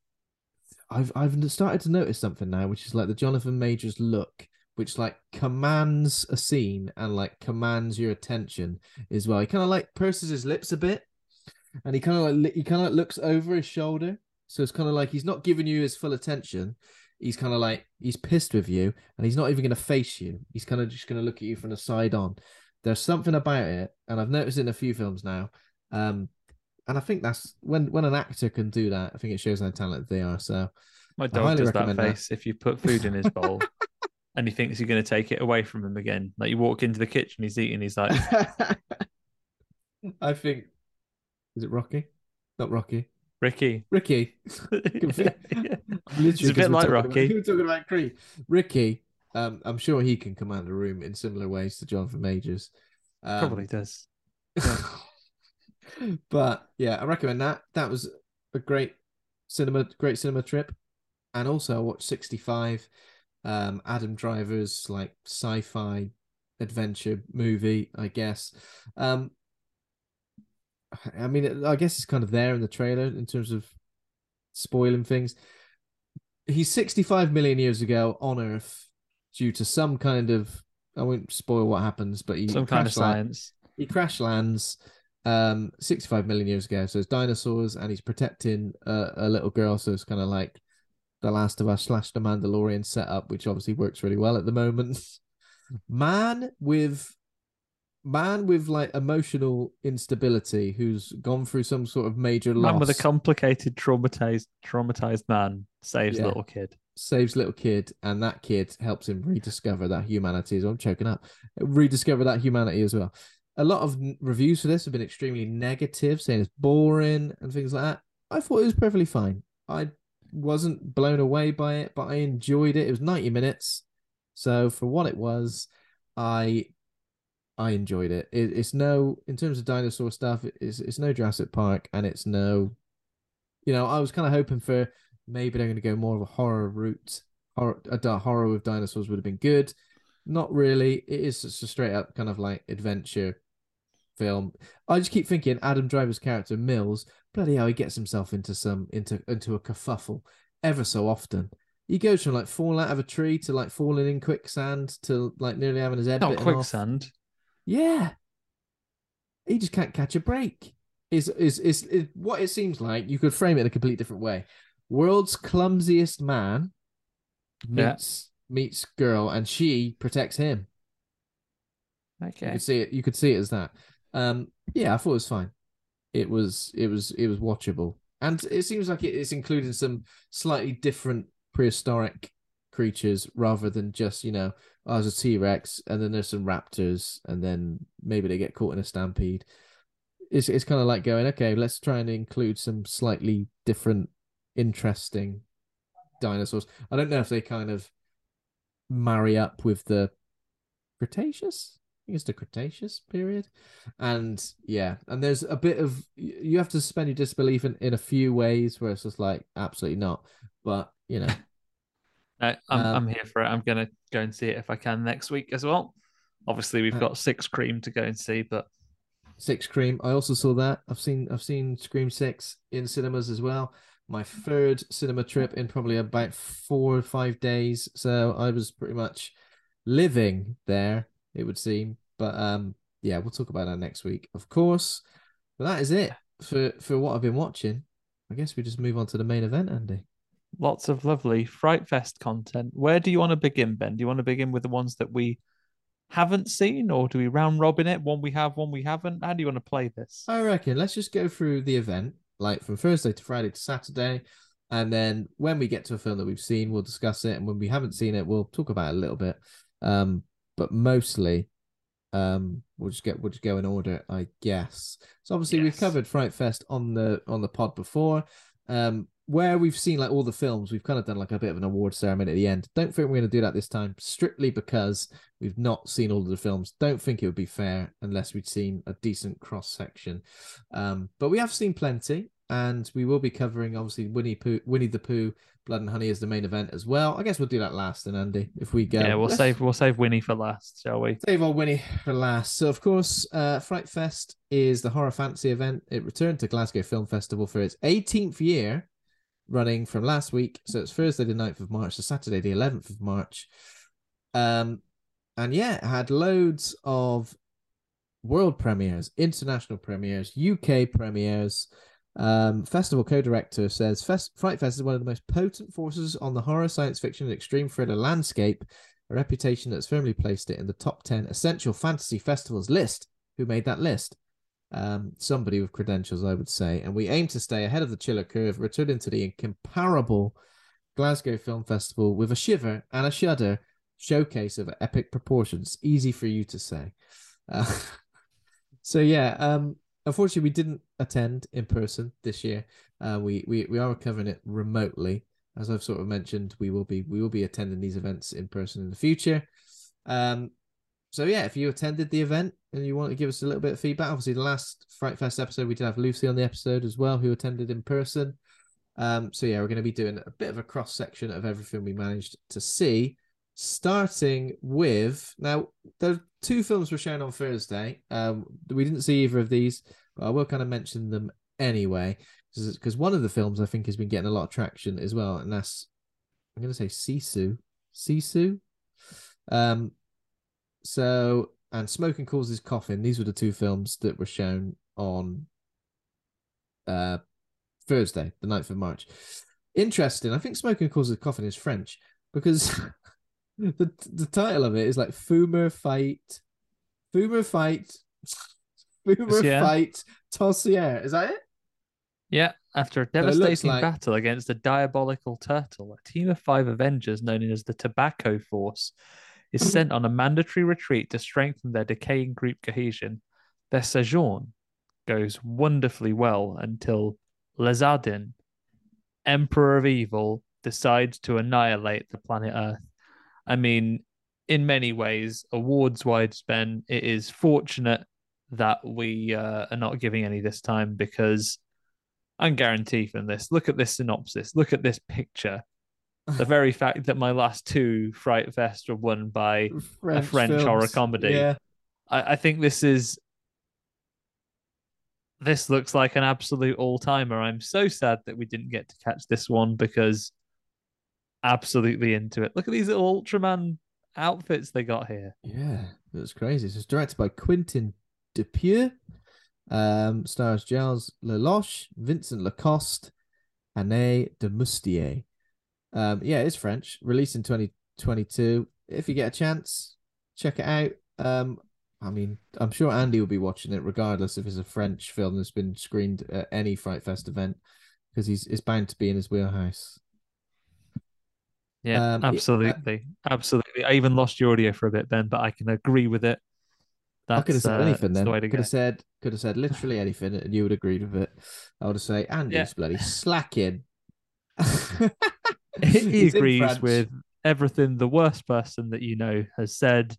I've I've started to notice something now, which is like the Jonathan Majors look, which like commands a scene and like commands your attention as well. He kind of like purses his lips a bit, and he kind of like he kind of like looks over his shoulder. So it's kind of like he's not giving you his full attention. He's kind of like he's pissed with you, and he's not even going to face you. He's kind of just going to look at you from the side on. There's something about it, and I've noticed in a few films now. Um, and I think that's when when an actor can do that. I think it shows how talented they are. So my dog does that face that. if you put food in his bowl and he thinks you're going to take it away from him again. Like you walk into the kitchen, he's eating, he's like. I think is it Rocky? Not Rocky. Ricky. Ricky. it's a bit like Rocky. About, we talking about Creed. Ricky um, I'm sure he can command a room in similar ways to Jonathan Majors. Um, Probably does. but yeah, I recommend that. That was a great cinema, great cinema trip. And also, I watched 65, um, Adam Driver's like sci fi adventure movie, I guess. Um, I mean, I guess it's kind of there in the trailer in terms of spoiling things. He's 65 million years ago on Earth due to some kind of I won't spoil what happens, but he Some kind of crash land- science. he crash lands um 65 million years ago so it's dinosaurs and he's protecting a, a little girl so it's kind of like the last of us slash the mandalorian setup which obviously works really well at the moment man with man with like emotional instability who's gone through some sort of major loss Man with a complicated, traumatized, traumatized man saves Yeah. little kid. Saves little kid and that kid helps him rediscover that humanity as well. I'm choking up. Rediscover that humanity as well. A lot of reviews for this have been extremely negative, saying it's boring and things like that. I thought it was perfectly fine. I wasn't blown away by it, but I enjoyed it. It was 90 minutes. So for what it was, I I enjoyed it. it it's no in terms of dinosaur stuff, it's it's no Jurassic Park and it's no you know, I was kind of hoping for maybe they're going to go more of a horror route. Horror, a horror with dinosaurs would have been good. Not really. It is just a straight up kind of like adventure film. I just keep thinking Adam Driver's character Mills, bloody hell, he gets himself into some into into a kerfuffle ever so often. He goes from like falling out of a tree to like falling in quicksand to like nearly having his head Not bitten off. quicksand. Yeah. He just can't catch a break. Is is is is what it seems like you could frame it in a completely different way. World's clumsiest man Yeah. meets meets girl and she protects him. Okay, You could see it you could see it as that. Um yeah, I thought it was fine. It was it was it was watchable. And it seems like it is including some slightly different prehistoric creatures rather than just, you know, oh, there's a T Rex and then there's some raptors and then maybe they get caught in a stampede. It's it's kind of like going, okay, let's try and include some slightly different, interesting dinosaurs. I don't know if they kind of marry up with the Cretaceous. I think it's the Cretaceous period, and yeah, and there's a bit of you have to suspend your disbelief in, in a few ways where it's just like absolutely not, but you know, No, I'm Um, I'm here for it. I'm gonna go and see it if I can next week as well. Obviously, we've Uh, got Six Cream to go and see, but Six Cream. I also saw that. I've seen I've seen Scream Six in cinemas as well. My third cinema trip in probably about four or five days. So I was pretty much living there, it would seem. But um yeah, we'll talk about that next week, of course. But that is it for for what I've been watching. I guess we just move on to the main event, Andy. lots of lovely Fright Fest content. Where do you want to begin, Ben? Do you want to begin with the ones that we haven't seen, or do we round robin it? One we have, one we haven't. How do you want to play this? I reckon let's just go through the event, like from Thursday to Friday to Saturday, and then when we get to a film that we've seen, we'll discuss it, and when we haven't seen it, we'll talk about it a little bit. Um, but mostly, um, we'll just get we'll just go in order, I guess. So obviously we've covered Fright Fest on the on the pod before. Um, where we've seen like all the films, we've kind of done like a bit of an award ceremony at the end. Don't think we're going to do that this time, strictly because we've not seen all of the films. Don't think it would be fair unless we'd seen a decent cross section. Um, but we have seen plenty, and we will be covering obviously Winnie Pooh, Winnie the Pooh, Blood and Honey as the main event as well. I guess we'll do that last, then Andy, if we go. yeah, we'll Let's- save we'll save Winnie for last, shall we? Save old Winnie for last. So, of course, uh, Fright Fest is the horror fantasy event. It returned to Glasgow Film Festival for its 18th year, running from last week. So it's Thursday the 9th of March to Saturday the 11th of March. Um, and yeah, had loads of world premieres, international premieres, UK premieres. Um, festival co-director says Fest- Fright Fest is one of the most potent forces on the horror, science fiction, and extreme thriller landscape a reputation that's firmly placed it in the top 10 essential fantasy festivals list. Who made that list? Um, somebody with credentials, I would say. And we aim to stay ahead of the chiller curve, returning to the incomparable Glasgow Film Festival with a shiver and a shudder showcase of epic proportions. Easy for you to say. Uh, so, yeah, um, unfortunately, we didn't attend in person this year. Uh, we, we, we are covering it remotely as I've sort of mentioned, we will be we will be attending these events in person in the future. Um, so yeah, if you attended the event and you want to give us a little bit of feedback, obviously the last Fright Fest episode we did have Lucy on the episode as well, who attended in person. Um, so yeah, we're going to be doing a bit of a cross section of everything we managed to see, starting with now the two films were shown on Thursday. Um, we didn't see either of these, but I will kind of mention them anyway because one of the films I think has been getting a lot of traction as well, and that's I'm going to say Sisu, Sisu. Um, so and Smoking Causes Coffin. These were the two films that were shown on uh Thursday, the 9th of March. Interesting. I think Smoking Causes Coffin is French because the the title of it is like Fumer Fight, Fumer Fight, Fumer Yeah. Fight Tossier. Is that it? Yeah, after a devastating like- battle against a diabolical turtle, a team of five Avengers known as the Tobacco Force is sent on a mandatory retreat to strengthen their decaying group cohesion. Their sojourn goes wonderfully well until Lazadin, Emperor of Evil, decides to annihilate the planet Earth. I mean, in many ways, awards wise, Ben, it is fortunate that we uh, are not giving any this time because I'm guarantee from this. Look at this synopsis. Look at this picture. The very fact that my last two Fright Fest were won by French, French horror comedy. Yeah. I, I think this is this looks like an absolute all timer. I'm so sad that we didn't get to catch this one because absolutely into it. Look at these little Ultraman outfits they got here. Yeah, that's crazy. So it's directed by Quentin Dupieux. Um, stars Gilles Lellouche, Vincent Lacoste, Anne de Mustier. Um, yeah, it's French. Released in 2022. If you get a chance, check it out. Um, I mean, I'm sure Andy will be watching it regardless if it's a French film that's been screened at any Fright Fest event because he's it's bound to be in his wheelhouse. Yeah, Um, it- uh, absolutely, absolutely. I even lost your audio for a bit, Ben, but I can agree with it. That's, I could have said uh, anything then. the Could go. have said could have said literally anything, and you would have agreed with it. I would have say Andy's Yeah. bloody slacking. he He's agrees with everything the worst person that you know has said,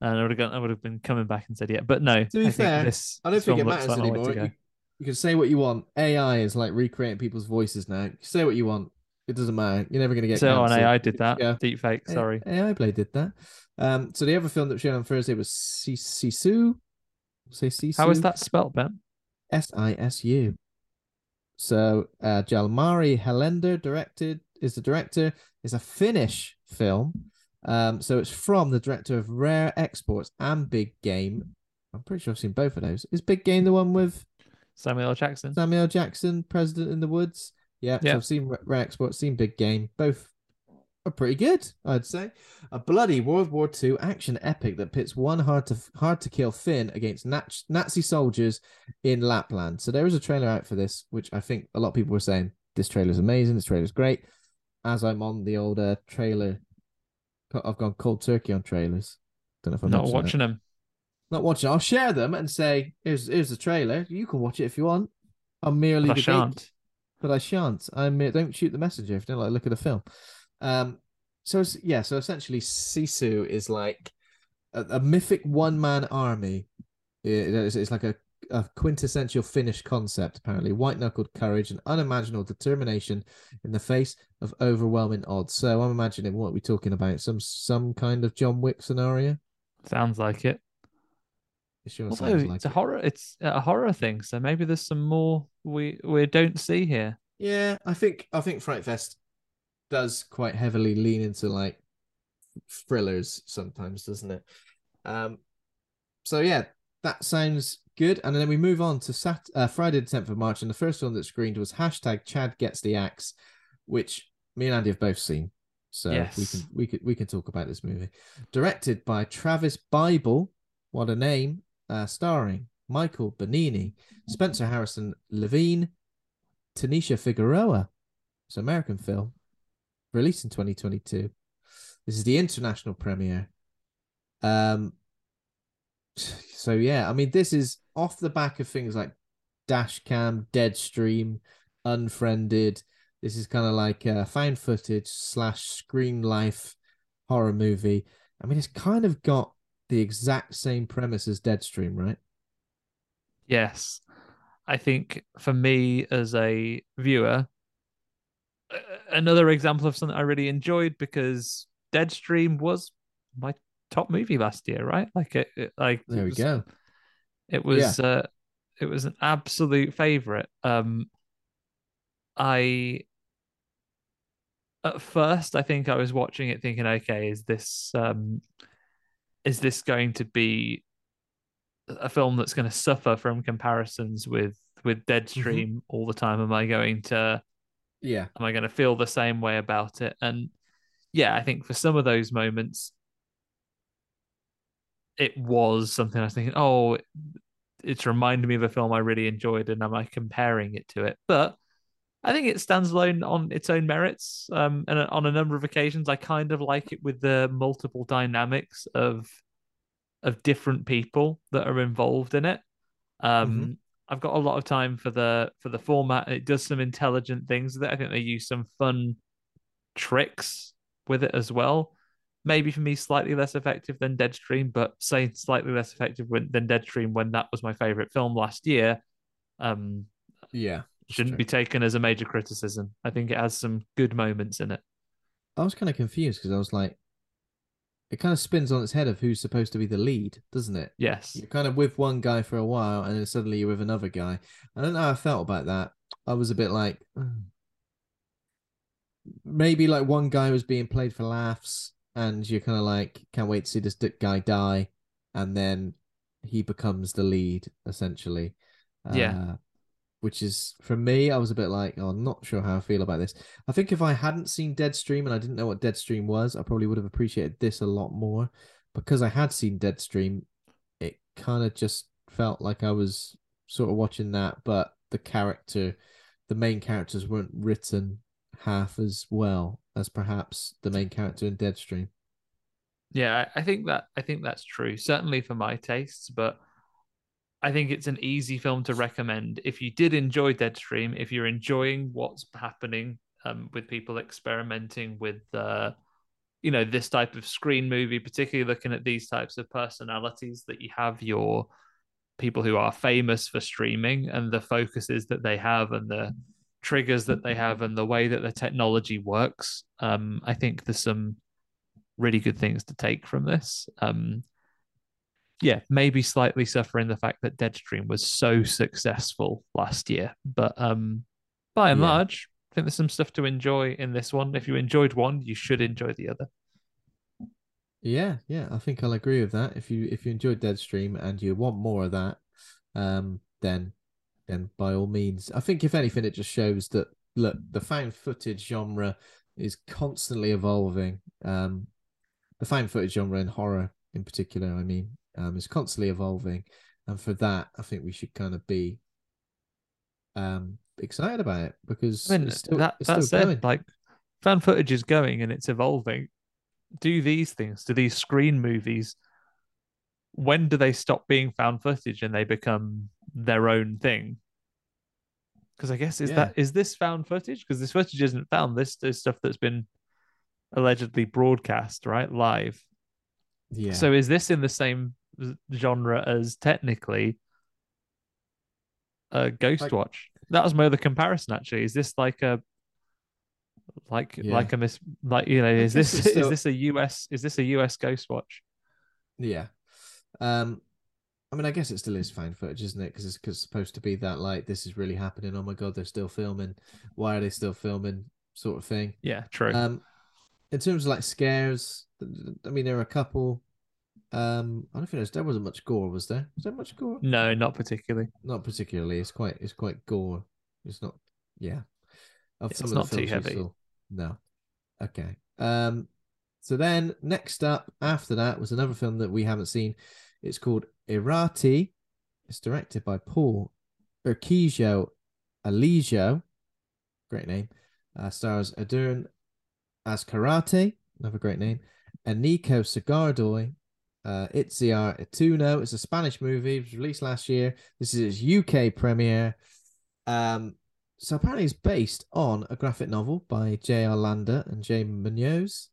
and I would have gone, I would have been coming back and said, yeah, but no. To be I fair, this I don't think it matters like my way to anymore. You, you can say what you want. AI is like recreating people's voices now. You say what you want. It doesn't matter. You're never going to get. It. So on. AI did that. Yeah. Deep fake. Sorry. AI Play did that. Um, so the other film that shown on Thursday was Si- Sisu. Say Sisu. How is that spelt, Ben? S I S U. So uh Jalmari Helander directed is the director. It's a Finnish film. Um, so it's from the director of Rare Exports and Big Game. I'm pretty sure I've seen both of those. Is Big Game the one with Samuel Jackson. Samuel Jackson, President in the Woods? Yeah, so Yeah. I've seen Rare Exports, seen Big Game. Both are pretty good, I'd say. A bloody World War II action epic that pits one hard to hard to kill Finn against Nat- Nazi soldiers in Lapland. So there is a trailer out for this, which I think a lot of people were saying this trailer is amazing. This trailer is great. As I'm on the old uh, trailer, I've gone cold turkey on trailers. Don't know if I'm Not watching them. not watching. I'll share them and say, "Here's here's the trailer. You can watch it if you want." I'm merely I the gate- shan't. but I shan't. I am don't shoot the messenger if you don't like look at the film. Um, so it's, yeah, so essentially, Sisu is like a, a mythic one man army. It- it's, it's like a, a quintessential Finnish concept. Apparently, white knuckled courage and unimaginable determination in the face of overwhelming odds. So I'm imagining what we're talking about some some kind of John Wick scenario. Sounds like it. It sure Although sounds it's a it. horror. It's a horror thing. So maybe there's some more we we don't see here. Yeah, I think I think Fright Fest does quite heavily lean into like thrillers sometimes, doesn't it? Um, so yeah, that sounds good. And then we move on to Sat uh, Friday the tenth of March, and the first one that screened was hashtag Chad gets the axe, which me and Andy have both seen. So we can we can we can talk about this movie. Directed by Travis Bible, what a name! Uh, starring Michael Benini, Spencer Harrison Levine, Tanisha Figueroa. It's an American film, released in 2022. This is the international premiere. Um. So yeah, I mean, this is off the back of things like Dashcam, Deadstream, Unfriended. This is kind of like a found footage slash screen life horror movie. I mean, it's kind of got the exact same premise as Deadstream, right? Yes. I think for me as a viewer, another example of something I really enjoyed because Deadstream was my top movie last year, right? Like it, it like there we go. It was yeah. uh it was an absolute favorite. Um I at first I think I was watching it thinking, okay, is this um is this going to be a film that's going to suffer from comparisons with with Deadstream mm-hmm. all the time? Am I going to yeah am I going to feel the same way about it? And yeah, I think for some of those moments it was something I was thinking, oh, it's reminded me of a film I really enjoyed, and am I comparing it to it? But I think it stands alone on its own merits. Um, and on a number of occasions, I kind of like it with the multiple dynamics of of different people that are involved in it. Um, mm-hmm. I've got a lot of time for the for the format. It does some intelligent things that I think they use some fun tricks with it as well. Maybe for me, slightly less effective than Deadstream, but say slightly less effective when, than Deadstream when that was my favorite film last year. Um, yeah, shouldn't true. be taken as a major criticism. I think it has some good moments in it. I was kind of confused because I was like, it kind of spins on its head of who's supposed to be the lead, doesn't it? Yes. You're kind of with one guy for a while, and then suddenly you're with another guy. I don't know how I felt about that. I was a bit like, maybe like one guy was being played for laughs, and you're kind of like, can't wait to see this guy die, and then he becomes the lead essentially. Yeah. Uh, which is for me, I was a bit like, oh, I'm not sure how I feel about this. I think if I hadn't seen Deadstream and I didn't know what Deadstream was, I probably would have appreciated this a lot more. Because I had seen Deadstream, it kind of just felt like I was sort of watching that, but the character, the main characters weren't written half as well as perhaps the main character in Deadstream. Yeah, I think that I think that's true. Certainly for my tastes, but I think it's an easy film to recommend if you did enjoy Deadstream. If you're enjoying what's happening um, with people experimenting with, uh, you know, this type of screen movie, particularly looking at these types of personalities that you have your people who are famous for streaming and the focuses that they have and the triggers that they have and the way that the technology works. Um, I think there's some really good things to take from this. Um, yeah, maybe slightly suffering the fact that Deadstream was so successful last year. But um, by and yeah. large, I think there's some stuff to enjoy in this one. If you enjoyed one, you should enjoy the other. Yeah, yeah, I think I'll agree with that. If you if you enjoyed Deadstream and you want more of that, um, then then by all means. I think if anything, it just shows that look, the found footage genre is constantly evolving. Um, the found footage genre in horror, in particular, I mean, um, is constantly evolving, and for that, I think we should kind of be um excited about it because I mean, it's still, that, it's that still said, going. like found footage is going and it's evolving. Do these things? Do these screen movies? When do they stop being found footage and they become their own thing? Because I guess is yeah. that is this found footage? Because this footage isn't found. This is stuff that's been allegedly broadcast, right, live. Yeah. So is this in the same genre as technically a Ghost like, Watch. That was my other comparison. Actually, is this like a like yeah. like a miss like you know is this still... is this a US is this a US Ghost Watch? Yeah, um, I mean, I guess it still is found footage, isn't it? Because it's, cause it's supposed to be that like this is really happening. Oh my god, they're still filming. Why are they still filming? Sort of thing. Yeah, true. Um, in terms of like scares, I mean, there are a couple. Um, I don't think there wasn't much gore, was there? Was there much gore? No, not particularly. Not particularly. It's quite it's quite gore. It's not. Yeah. Of it's not too heavy. No. Okay. Um. So then next up after that was another film that we haven't seen. It's called Irati. It's directed by Paul Urkijo Alijo. Great name. Uh, stars Adurn as Karate. Another great name. And Eneko Sagardoy uh, Itziar Ituño. It's a Spanish movie. It was released last year. This is its UK premiere. Um, so apparently it's based on a graphic novel by J.R. Lander and Jay Munoz.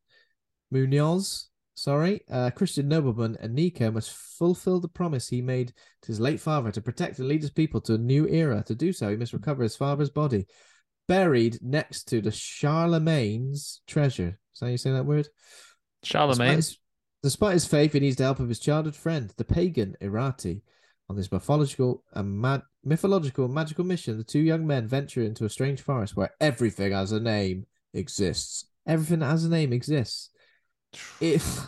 Munoz. Sorry, uh, Christian nobleman Nico must fulfill the promise he made to his late father to protect and lead his people to a new era. To do so, he must recover his father's body, buried next to the Charlemagne's treasure. Is that how you say that word? Charlemagne. Despite his, despite his faith, he needs the help of his childhood friend, the pagan Irati. On this mythological and mad, mythological and magical mission, the two young men venture into a strange forest where everything has a name exists. Everything that has a name exists. If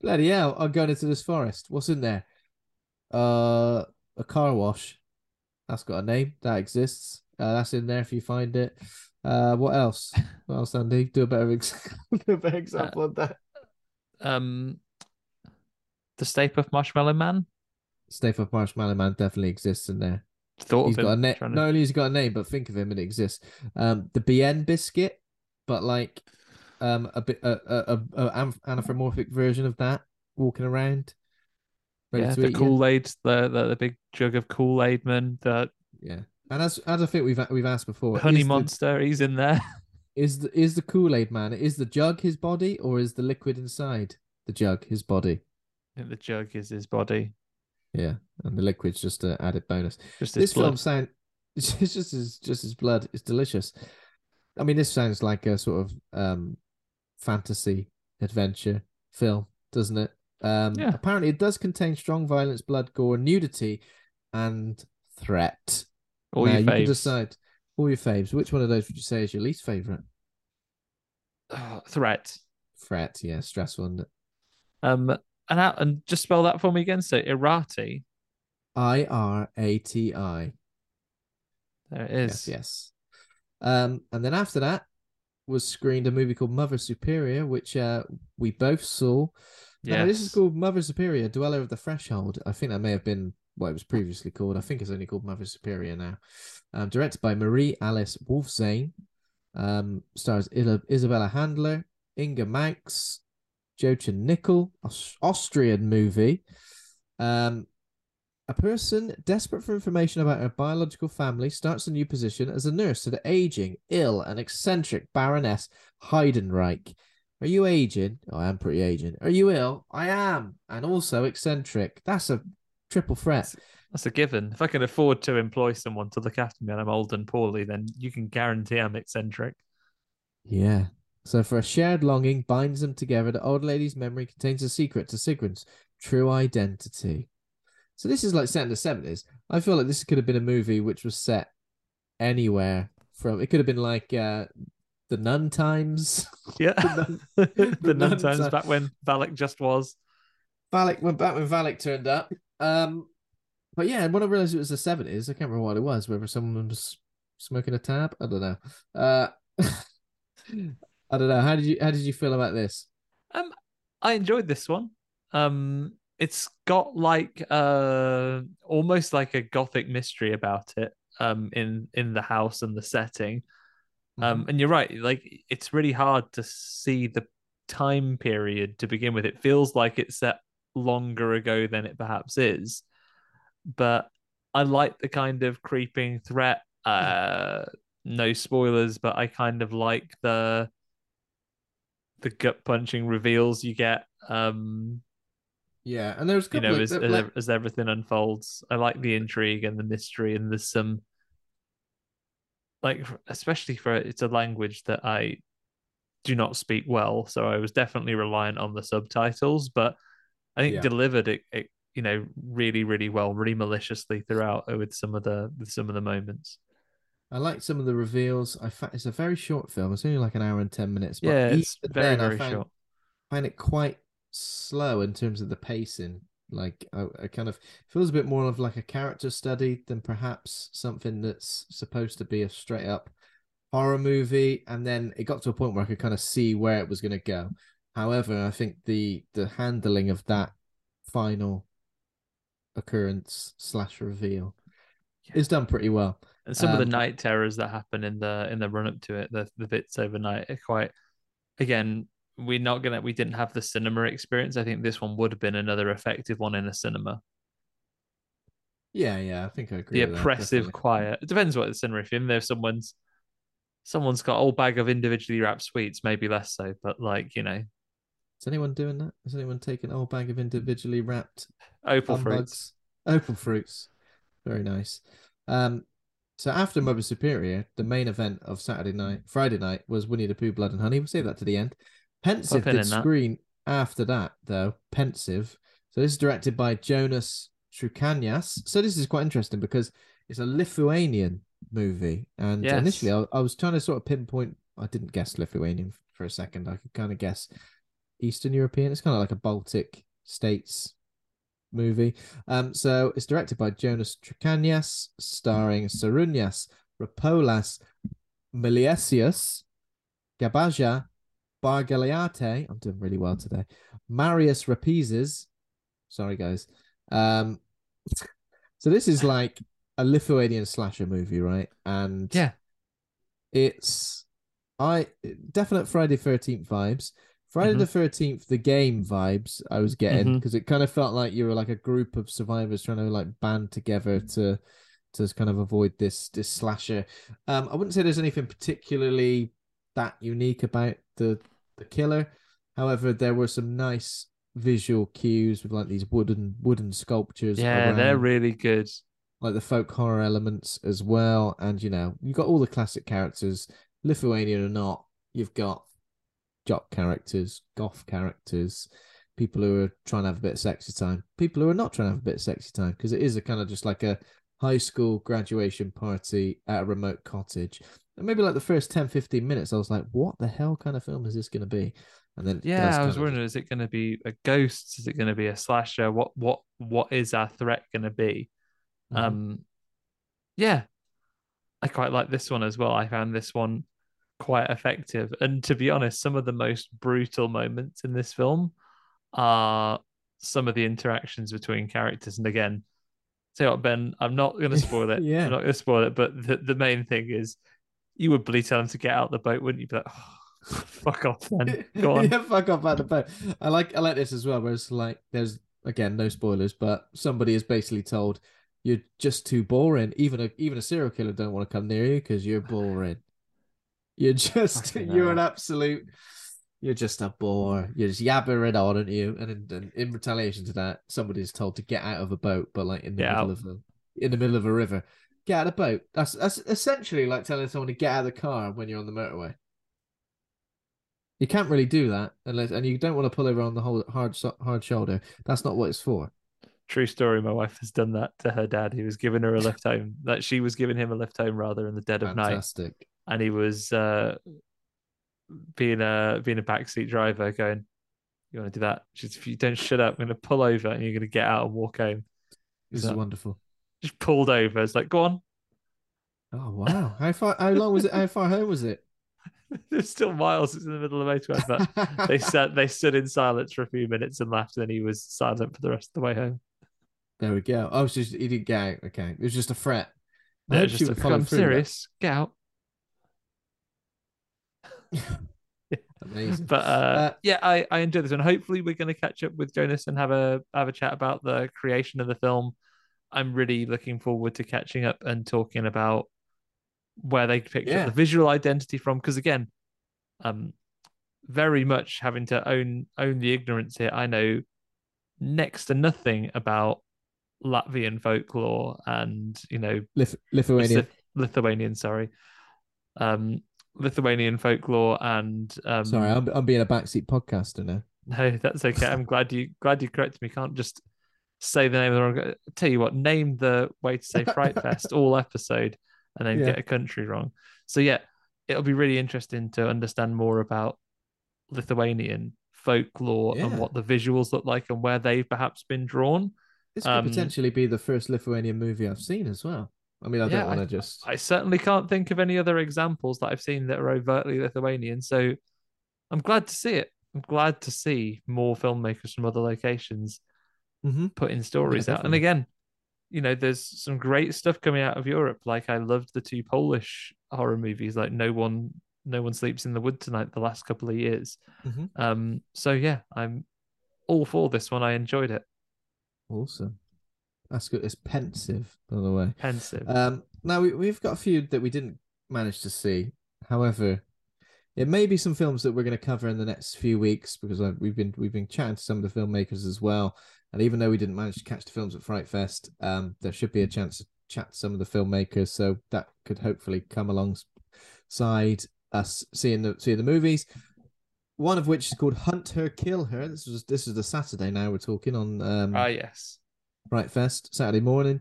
bloody hell, I'm going into this forest. What's in there? Uh, a car wash. That's got a name that exists. Uh, that's in there if you find it. Uh, what else? What else, Andy? Do a better, ex- do a better example of that. Um, the Stay Puft Marshmallow Man. Stay Puft Marshmallow Man definitely exists in there. Thought He's of got a him name. to- Not only has he got a name, but think of him and it exists. Um, the BN biscuit, but like, um, a bit a a, a, anthropomorphic version of that walking around. ready yeah, to the. Kool Aid, the, the the big jug of Kool Aid man, the Yeah, and as as I think we've we've asked before, honey is the- monster. He's in there. is the is the Kool Aid man? Is the jug his body, or is the liquid inside the jug his body? The jug is his body. Yeah, and the liquid's just an added bonus. Just his this film blood. sound it's just as just as blood. It's delicious. I mean, this sounds like a sort of um fantasy adventure film, doesn't it? Um Yeah. apparently it does contain strong violence, blood, gore, nudity, and threat. All Now, your you can decide all your faves. Which one of those would you say is your least favorite? Oh, threat. Threat, yeah, stressful. isn't it? Um, and out and just spell that for me again. So Irati. I R A T I. There it is. Yes, yes. Um, and then after that was screened a movie called Mother Superior, which uh, we both saw. Now, this is called Mother Superior, Dweller of the Threshold. I think that may have been what it was previously called. I think it's only called Mother Superior now. Um, directed by Marie Alice Wolfszahn. Um, stars Ila- Isabella Handler, Inge Maux, Jochen Nickel, Aus- Austrian movie. Um, a person desperate for information about her biological family starts a new position as a nurse to the aging, ill, and eccentric Baroness Heidenreich. Are you aging? Oh, I am pretty aging. Are you ill? I am. And also eccentric. That's a triple threat. That's a given. If I can afford to employ someone to look after me and I'm old and poorly, then you can guarantee I'm eccentric. Yeah. So for a shared longing binds them together, the old lady's memory contains a secret to Sigrun's true identity. So this is like set in the seventies. I feel like this could have been a movie which was set anywhere from. It could have been like uh, the Nun times. Yeah. The the the nun nun times time. back when Valak just was. Valak went back when Valak turned up. Um, but yeah, when I realized it was the seventies, I can't remember what it was. Whether someone was smoking a tab, I don't know. Uh, I don't know. How did you How did you feel about this? Um, I enjoyed this one. Um, it's got like uh almost like a gothic mystery about it. Um, in in the house and the setting. Um, and you're right. Like it's really hard to see the time period to begin with. It feels like it's set longer ago than it perhaps is. But I like the kind of creeping threat. Uh, no spoilers, but I kind of like the the gut punching reveals you get. Um, Yeah, and there's you know, as, uh, as, like- as everything unfolds. I like the intrigue and the mystery, and there's some like, especially for it's a language that I do not speak well, so I was definitely reliant on the subtitles. But I think Yeah. delivered it, it, you know, really, really well, really maliciously throughout with some of the with some of the moments. I like some of the reveals. I fa- it's a very short film. It's only like an hour and ten minutes. But yeah, it's very, then, I very short. find it quite slow in terms of the pacing. Like I, I kind of feels a bit more of like a character study than perhaps something that's supposed to be a straight up horror movie. And then it got to a point where I could kind of see where it was going to go. However, I think the the handling of that final occurrence slash reveal is done pretty well. And some of the Um, night terrors that happen in the in the run up to it, the the bits overnight are quite again, we're not gonna we didn't have the cinema experience. I think this one would have been another effective one in a cinema. Yeah, yeah, I think I agree. The that, oppressive definitely. quiet. It depends what the cinema if you're in there, if someone's someone's got a whole bag of individually wrapped sweets, maybe less so, but like, you know, Is anyone doing that? Is anyone taking a whole bag of individually wrapped Opal fruits. Opal fruits. Very nice. Um, so after Mother Superior, the main event of Saturday night, Friday night was Winnie the Pooh, Blood and Honey. We'll save that to the end. Pensive did in that. screen after that, though. Pensive. So this is directed by Jonas Trukanas. So this is quite interesting because it's a Lithuanian movie. And Yes. initially, I, I was trying to sort of pinpoint. I didn't guess Lithuanian for a second. I could kind of guess Eastern European. It's kind of like a Baltic states movie. Um, so it's directed by Jonas Trukanas, starring Sarunyas, Rapolas, Miliesius, Gabaja, Bargaliate. I'm doing really well today. Marius Rapizes. Sorry, guys. Um, so this is like a Lithuanian slasher movie, right? And Yeah. it's I definite Friday Thirteenth vibes. Friday Mhm. the Thirteenth, the game vibes I was getting because it kind of felt like you were like a group of survivors trying to like band together to to kind of avoid this this slasher. Um, I wouldn't say there's anything particularly that unique about the the killer. However, there were some nice visual cues with like these wooden wooden sculptures. Yeah, they're really good. like the folk horror elements as well. And you know, you've got all the classic characters, Lithuanian or not. You've got jock characters, goth characters, people who are trying to have a bit of sexy time, people who are not trying to have a bit of sexy time because it is a kind of just like a high school graduation party at a remote cottage. And maybe like the first 10, 15 minutes, I was like, what the hell kind of film is this going to be? And then Yeah, I was of- wondering, is it going to be a ghost? Is it going to be a slasher? What what what is our threat going to be? Mhm. Um, yeah, I quite like this one as well. I found this one quite effective, and to be honest, some of the most brutal moments in this film are some of the interactions between characters. And again, say what Ben, I'm not going to spoil it. Yeah. I'm not going to spoil it. But the, the main thing is, you would bloody tell him to get out the boat, wouldn't you? But oh, fuck off, then. Go on. yeah, fuck off out the boat. I like I like this as well, where it's like there's again no spoilers, but somebody is basically told you're just too boring. Even a even a serial killer don't want to come near you because you're boring. You're just you're an absolute. You're just a bore. You're just yabbering on, aren't you? And in, and in retaliation to that, somebody's told to get out of a boat, but like in the Get middle of a in the middle of a river. Get out of the boat. That's that's essentially like telling someone to get out of the car when you're on the motorway. You can't really do that unless, and you don't want to pull over on the whole hard hard shoulder. That's not what it's for. True story. My wife has done that to her dad. He was giving her a lift home. That she was giving him a lift home rather in the dead of night, Fantastic. and he was uh, being a being a backseat driver, going, "You want to do that? Just if you don't shut up, I'm going to pull over, and you're going to get out and walk home." This is wonderful. Just pulled over. It's like, go on. Oh wow! How far? How long was it? How far home was it? There's still miles. It's in the middle of the motorway, but they sat they stood in silence for a few minutes and laughed, and then he was silent for the rest of the way home. There we go. Oh, just he didn't get out. Okay, it was just a threat. I hope just she would like, follow I'm through with that. serious. Get out. Amazing. But uh, Uh, yeah, I, I enjoyed this one. Hopefully, we're going to catch up with Jonas and have a have a chat about the creation of the film. I'm really looking forward to catching up and talking about where they picked Yeah. up the visual identity from. Because again, um, very much having to own own the ignorance here. I know next to nothing about Latvian folklore and you know Lith- Lithuania. Lith- Lithuanian, sorry, um, Lithuanian folklore and um, Sorry, I'm I'm being a backseat podcaster now. no, that's okay. I'm glad you glad you corrected me. Can't just say the name of the wrong. Tell you what, name the way to say Fright Fest all episode, and then Yeah. get a country wrong. So yeah, it'll be really interesting to understand more about Lithuanian folklore Yeah. and what the visuals look like and where they've perhaps been drawn. This could Um, potentially be the first Lithuanian movie I've seen as well. I mean, I Yeah, don't want to just. I certainly can't think of any other examples that I've seen that are overtly Lithuanian. So I'm glad to see it. I'm glad to see more filmmakers from other locations Mhm. putting stories out. And again, you know, there's some great stuff coming out of Europe. Like I loved the two Polish horror movies, like No One No One Sleeps in the Wood Tonight the last couple of years. Mhm. Um, so yeah, I'm all for this one. I enjoyed it. Awesome. That's good. It's pensive, by the way. Pensive. Um, now we, we've got a few that we didn't manage to see. However, It may be some films that we're going to cover in the next few weeks because we've been we've been chatting to some of the filmmakers as well. And even though we didn't manage to catch the films at Fright Fest, um, there should be a chance to chat to some of the filmmakers. So that could hopefully come alongside us seeing the seeing the movies. One of which is called Hunt Her, Kill Her. This was this is the Saturday now we're talking on um, Ah, yes. Fright Fest Saturday morning.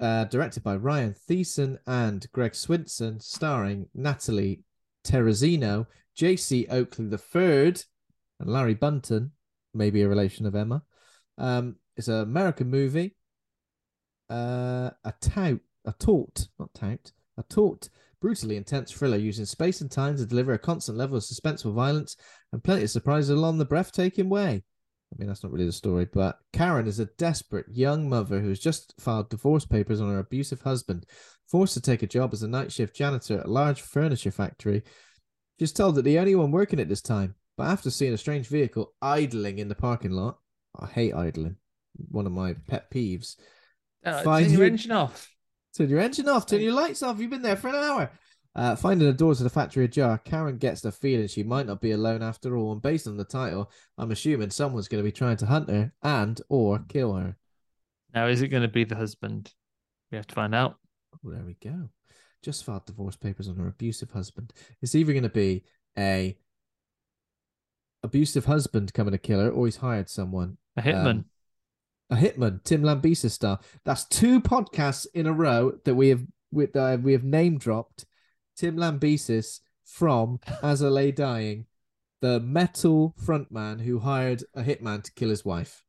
Uh, directed by Ryan Thiessen and Greg Swinson, starring Natalie Terrazzino, J.C. Oakley III, and Larry Bunton, maybe a relation of Emma. Um, it's an American movie. Uh, a tout, a taut, not tout, a taut, brutally intense thriller using space and time to deliver a constant level of suspenseful violence and plenty of surprises along the breathtaking way. I mean, that's not really the story, but Karen is a desperate young mother who has just filed divorce papers on her abusive husband, forced to take a job as a night shift janitor at a large furniture factory. She's told that the only one working at this time, but after seeing a strange vehicle idling in the parking lot, I hate idling, one of my pet peeves. Uh, Find turn your your- engine off. Turn your engine off, turn your lights off. You've been there for an hour. Uh, finding the doors of the factory ajar, Karen gets the feeling she might not be alone after all. And based on the title, I'm assuming someone's going to be trying to hunt her and or kill her. Now, is it going to be the husband? We have to find out. Oh, there we go. Just filed divorce papers on her abusive husband. It's either going to be a abusive husband coming to kill her, or he's hired someone. A hitman. Um, a hitman, Tim Lambesis style. That's two podcasts in a row that we have with uh, we have name dropped Tim Lambesis from As I Lay Dying, the metal frontman who hired a hitman to kill his wife.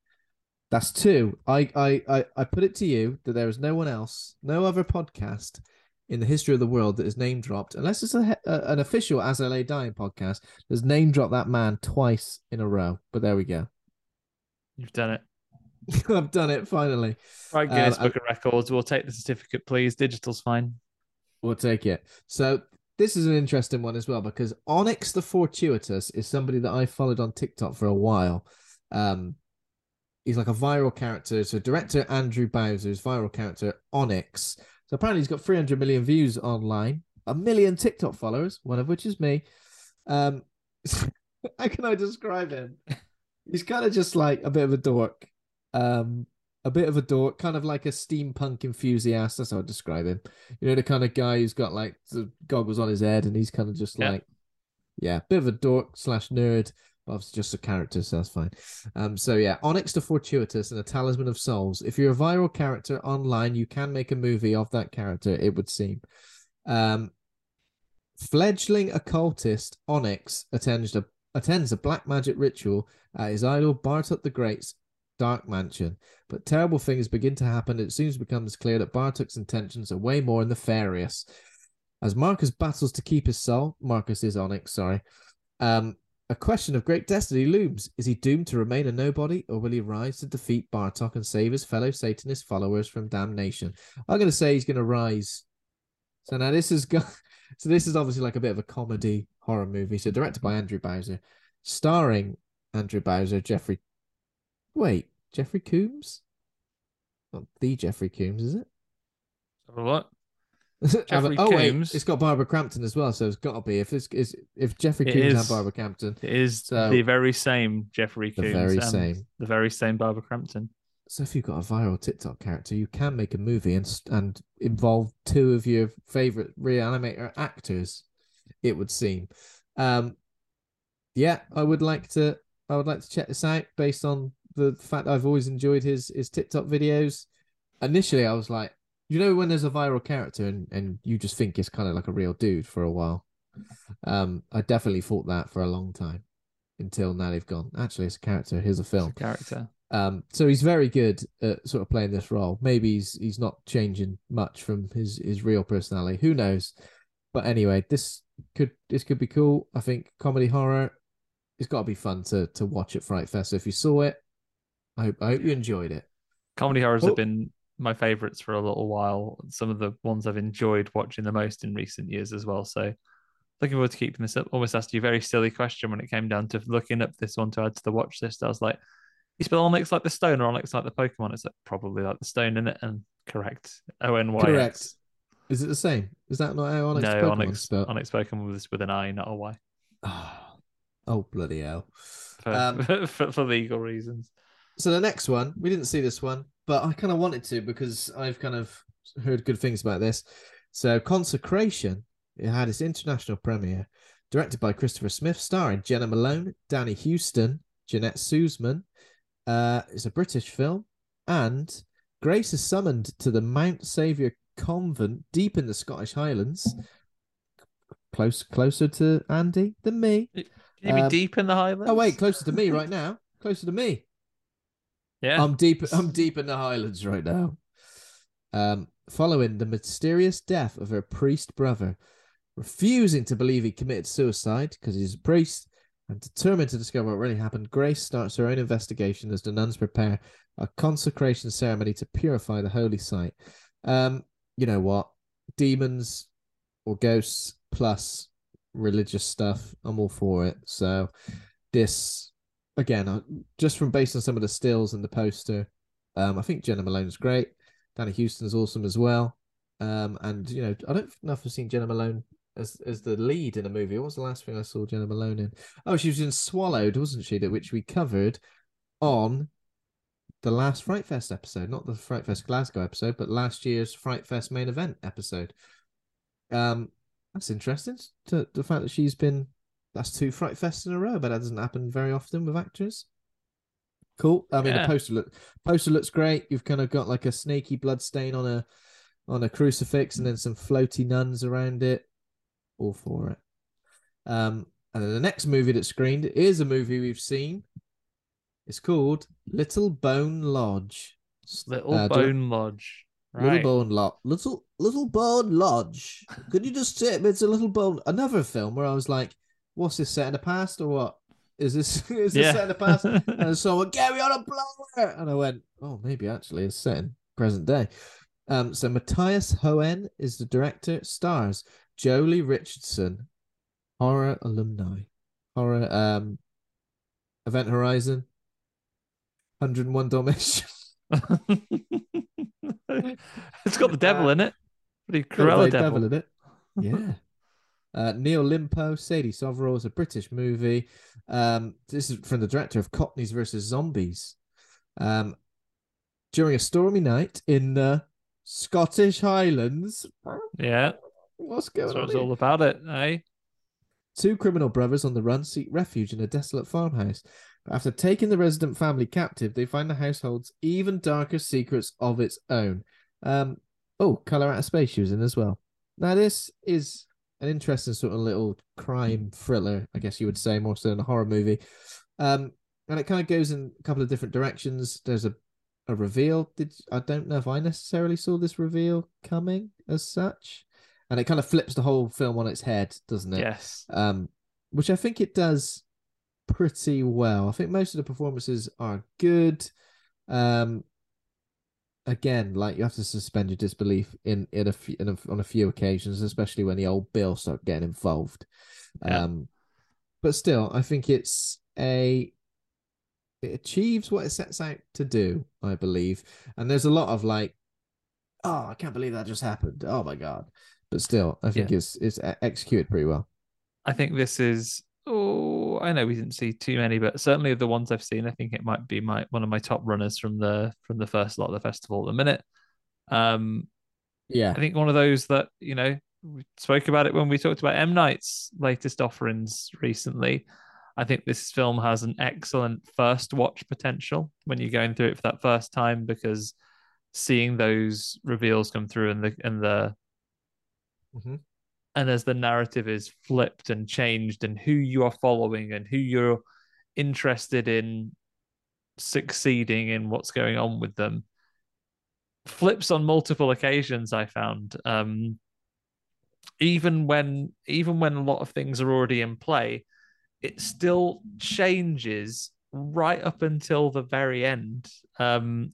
That's two. I, I I I put it to you that there is no one else, no other podcast in the history of the world that is name dropped, unless it's a, a an official As I Lay Dying podcast, that's name dropped that man twice in a row. But there we go. You've done it. I've done it finally. Right, Um, Guinness I- Book of Records. We'll take the certificate, please. Digital's fine. We'll take it. So this is an interesting one as well because Onyx the Fortuitous is somebody that I followed on TikTok for a while. Um, he's like a viral character. So director Andrew Bowser's viral character Onyx. So apparently he's got 300 million views online, a million TikTok followers, one of which is me. Um, how can I describe him? He's kind of just like a bit of a dork. Um, a bit of a dork, kind of like a steampunk enthusiast. That's how I describe him. You know, the kind of guy who's got like the goggles on his head and he's kind of just Yeah. like, yeah, bit of a dork slash nerd. But obviously just a character, so that's fine. Um, so yeah, Onyx the Fortuitous and a Talisman of Souls. If you're a viral character online, you can make a movie of that character, it would seem. Um, fledgling occultist Onyx attends a attends a black magic ritual at his idol Bartok the Great's dark mansion. But terrible things begin to happen. It soon becomes clear that Bartok's intentions are way more nefarious. As Marcus battles to keep his soul, Marcus is Onyx, sorry. Um, a question of great destiny looms. Is he doomed to remain a nobody, or will he rise to defeat Bartok and save his fellow Satanist followers from damnation? I'm going to say he's going to rise. So now this is go- so this is obviously like a bit of a comedy horror movie. So directed by Andrew Bowser, starring Andrew Bowser, Jeffrey. Wait, Jeffrey Combs? Not the Jeffrey Combs, is it? Look. Jeffrey oh wait, it's got Barbara Crampton as well, so it's got to be if it's, is if Jeffrey It Combs is. and Barbara Crampton. It is So- the very same Jeffrey The very same. The very same Barbara Crampton. So if you've got a viral TikTok character, you can make a movie and and involve two of your favorite reanimator actors. It would seem. Um, yeah, I would like to. I would like to check this out based on the fact I've always enjoyed his his TikTok videos. Initially, I was like, you know, when there's a viral character and and you just think it's kind of like a real dude for a while. Um, I definitely thought that for a long time, until now they've gone. Actually, it's a character. Here's a film. a character. Um, so he's very good at sort of playing this role. Maybe he's he's not changing much from his his real personality. Who knows? But anyway, this could this could be cool. I think comedy horror. It's got to be fun to to watch at Fright Fest. So if you saw it, I hope I hope you enjoyed it. Comedy horrors Oh. have been my favorites for a little while. Some of the ones I've enjoyed watching the most in recent years as well. So looking forward to keeping this up. Almost asked you a very silly question when it came down to looking up this one to add to the watch list. I was like, you spell Onyx like the stone or Onyx like the Pokemon? It's like probably like the stone in it. And correct. O N Y. Correct. Is it the same? Is that not how Onyx No, Pokemon Onyx, spelled? Onyx Pokemon was with an I, not a Y. Oh, Oh bloody hell! for, Um, for, for legal reasons. So the next one, we didn't see this one, but I kind of wanted to because I've kind of heard good things about this. So Consecration, it had its international premiere, directed by Christopher Smith, starring Jena Malone, Danny Huston, Jeanette Suzman. Uh, it's a British film, and Grace is summoned to the Mount Saviour convent deep in the Scottish Highlands. Close, closer to Andy than me. Can you be Um, deep in the Highlands? Oh wait, closer to me right now. Closer to me. Yeah. I'm deep. I'm deep in the Highlands right now. Um, following the mysterious death of her priest brother, refusing to believe he committed suicide because he's a priest, and determined to discover what really happened, Grace starts her own investigation as the nuns prepare a consecration ceremony to purify the holy site. Um, you know what? Demons or ghosts plus religious stuff. I'm all for it. So this again, uh, just from based on some of the stills and the poster, um, I think Jena Malone's great. Danny Huston's awesome as well. Um, and you know, I don't know if I've seen Jena Malone as as the lead in a movie. What was the last thing I saw Jena Malone in? Oh, she was in Swallowed, wasn't she? That which we covered on the last Fright Fest episode, not the Fright Fest Glasgow episode, but last year's Fright Fest main event episode. Um, that's interesting. To the fact that she's been that's two Fright Fests in a row, but that doesn't happen very often with actors. Cool. I mean, Yeah. the poster look poster looks great. You've kind of got like a snaky blood stain on a on a crucifix, and then some floaty nuns around it. All for it. Um, and then the next movie that's screened is a movie we've seen. It's called Little Bone Lodge. Little Uh, Bone Lodge. Little Bone Lodge. Little Little Bone Lodge. Could you just say it's a Little Bone? Another film where I was like, "What's this set in the past or what? Is this is this Yeah. set in the past?" and someone get me on a blower, and I went, "Oh, maybe actually it's set in present day." Um, so Matthias Hoene is the director. Stars Joely Richardson, horror alumni, horror um, Event Horizon, Hundred and One Dalmatians. it's got the devil in it. Pretty Cruella very devil. in it. Yeah. Uh, Neil Linpow, Sadie Soverall is a British movie. Um, this is from the director of Cockneys versus Zombies. Um, during a stormy night in the Scottish Highlands. Yeah, What's going that's on? all about it, eh? Two criminal brothers on the run seek refuge in a desolate farmhouse. But after taking the resident family captive, they find the household's even darker secrets of its own. Um, oh, Color Out of Space she was in as well. Now, this is an interesting sort of little crime thriller, I guess you would say, more so than a horror movie. Um, and it kind of goes in a couple of different directions. There's a a reveal. Did I don't know if I necessarily saw this reveal coming as such, and it kind of flips the whole film on its head, doesn't it? Yes. um, which I think it does pretty well. I think most of the performances are good. Um, again, like you have to suspend your disbelief in in a, few, in a on a few occasions, especially when the old Bill start getting involved. Yeah. Um, but still, I think it's a it achieves what it sets out to do. I believe, and there's a lot of like, oh, I can't believe that just happened. Oh my god! But still, I think it's it's e- executed pretty well. I think this is. Oh, I know we didn't see too many, but certainly of the ones I've seen, I think it might be my one of my top runners from the from the first lot of the festival at the minute. Um, Yeah, I think one of those that you know we spoke about it when we talked about M Night's latest offerings recently. I think this film has an excellent first watch potential when you're going through it for that first time because seeing those reveals come through and the and the Mhm. And as the narrative is flipped and changed and who you are following and who you're interested in succeeding in what's going on with them flips on multiple occasions i found. Um even when even when a lot of things are already in play it still changes right up until the very end. Um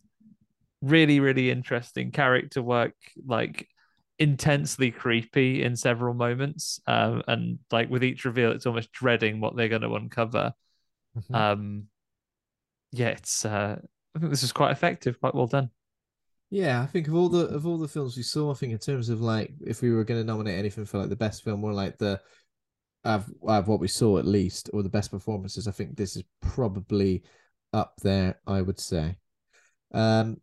really really interesting character work like intensely creepy in several moments um and like with each reveal it's almost dreading what they're going to uncover Mhm. um yeah it's uh i think this is quite effective quite well done yeah. I think of all the of all the films we saw, I think in terms of like if we were going to nominate anything for like the best film or like the of, of what we saw at least, or the best performances, I think this is probably up there. I would say. Um,